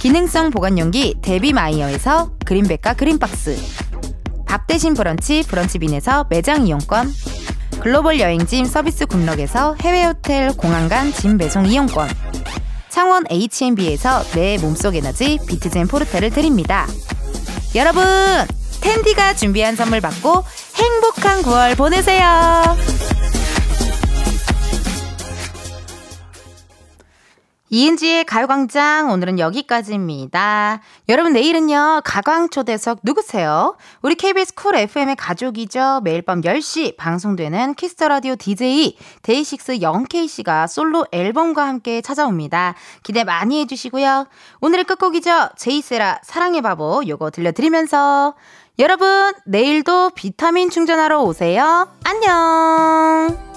기능성 보관용기 데비마이어에서 그린백과 그린박스 밥 대신 브런치 브런치빈에서 매장 이용권 글로벌 여행짐 서비스 굿럭에서 해외 호텔 공항간 짐 배송 이용권 창원 H&B에서 내 몸속 에너지 비트젠 포르테를 드립니다. 여러분, 은디가 준비한 선물 받고 행복한 9월 보내세요. 이은지의 가요광장 오늘은 여기까지입니다. 여러분 내일은요 가광초대석 누구세요? 우리 KBS 쿨 FM의 가족이죠. 매일 밤 10시 방송되는 키스 더 라디오 DJ 데이식스 영케이씨가 솔로 앨범과 함께 찾아옵니다. 기대 많이 해주시고요. 오늘의 끝곡이죠. 제이세라 사랑의 바보 요거 들려드리면서 여러분 내일도 비타민 충전하러 오세요. 안녕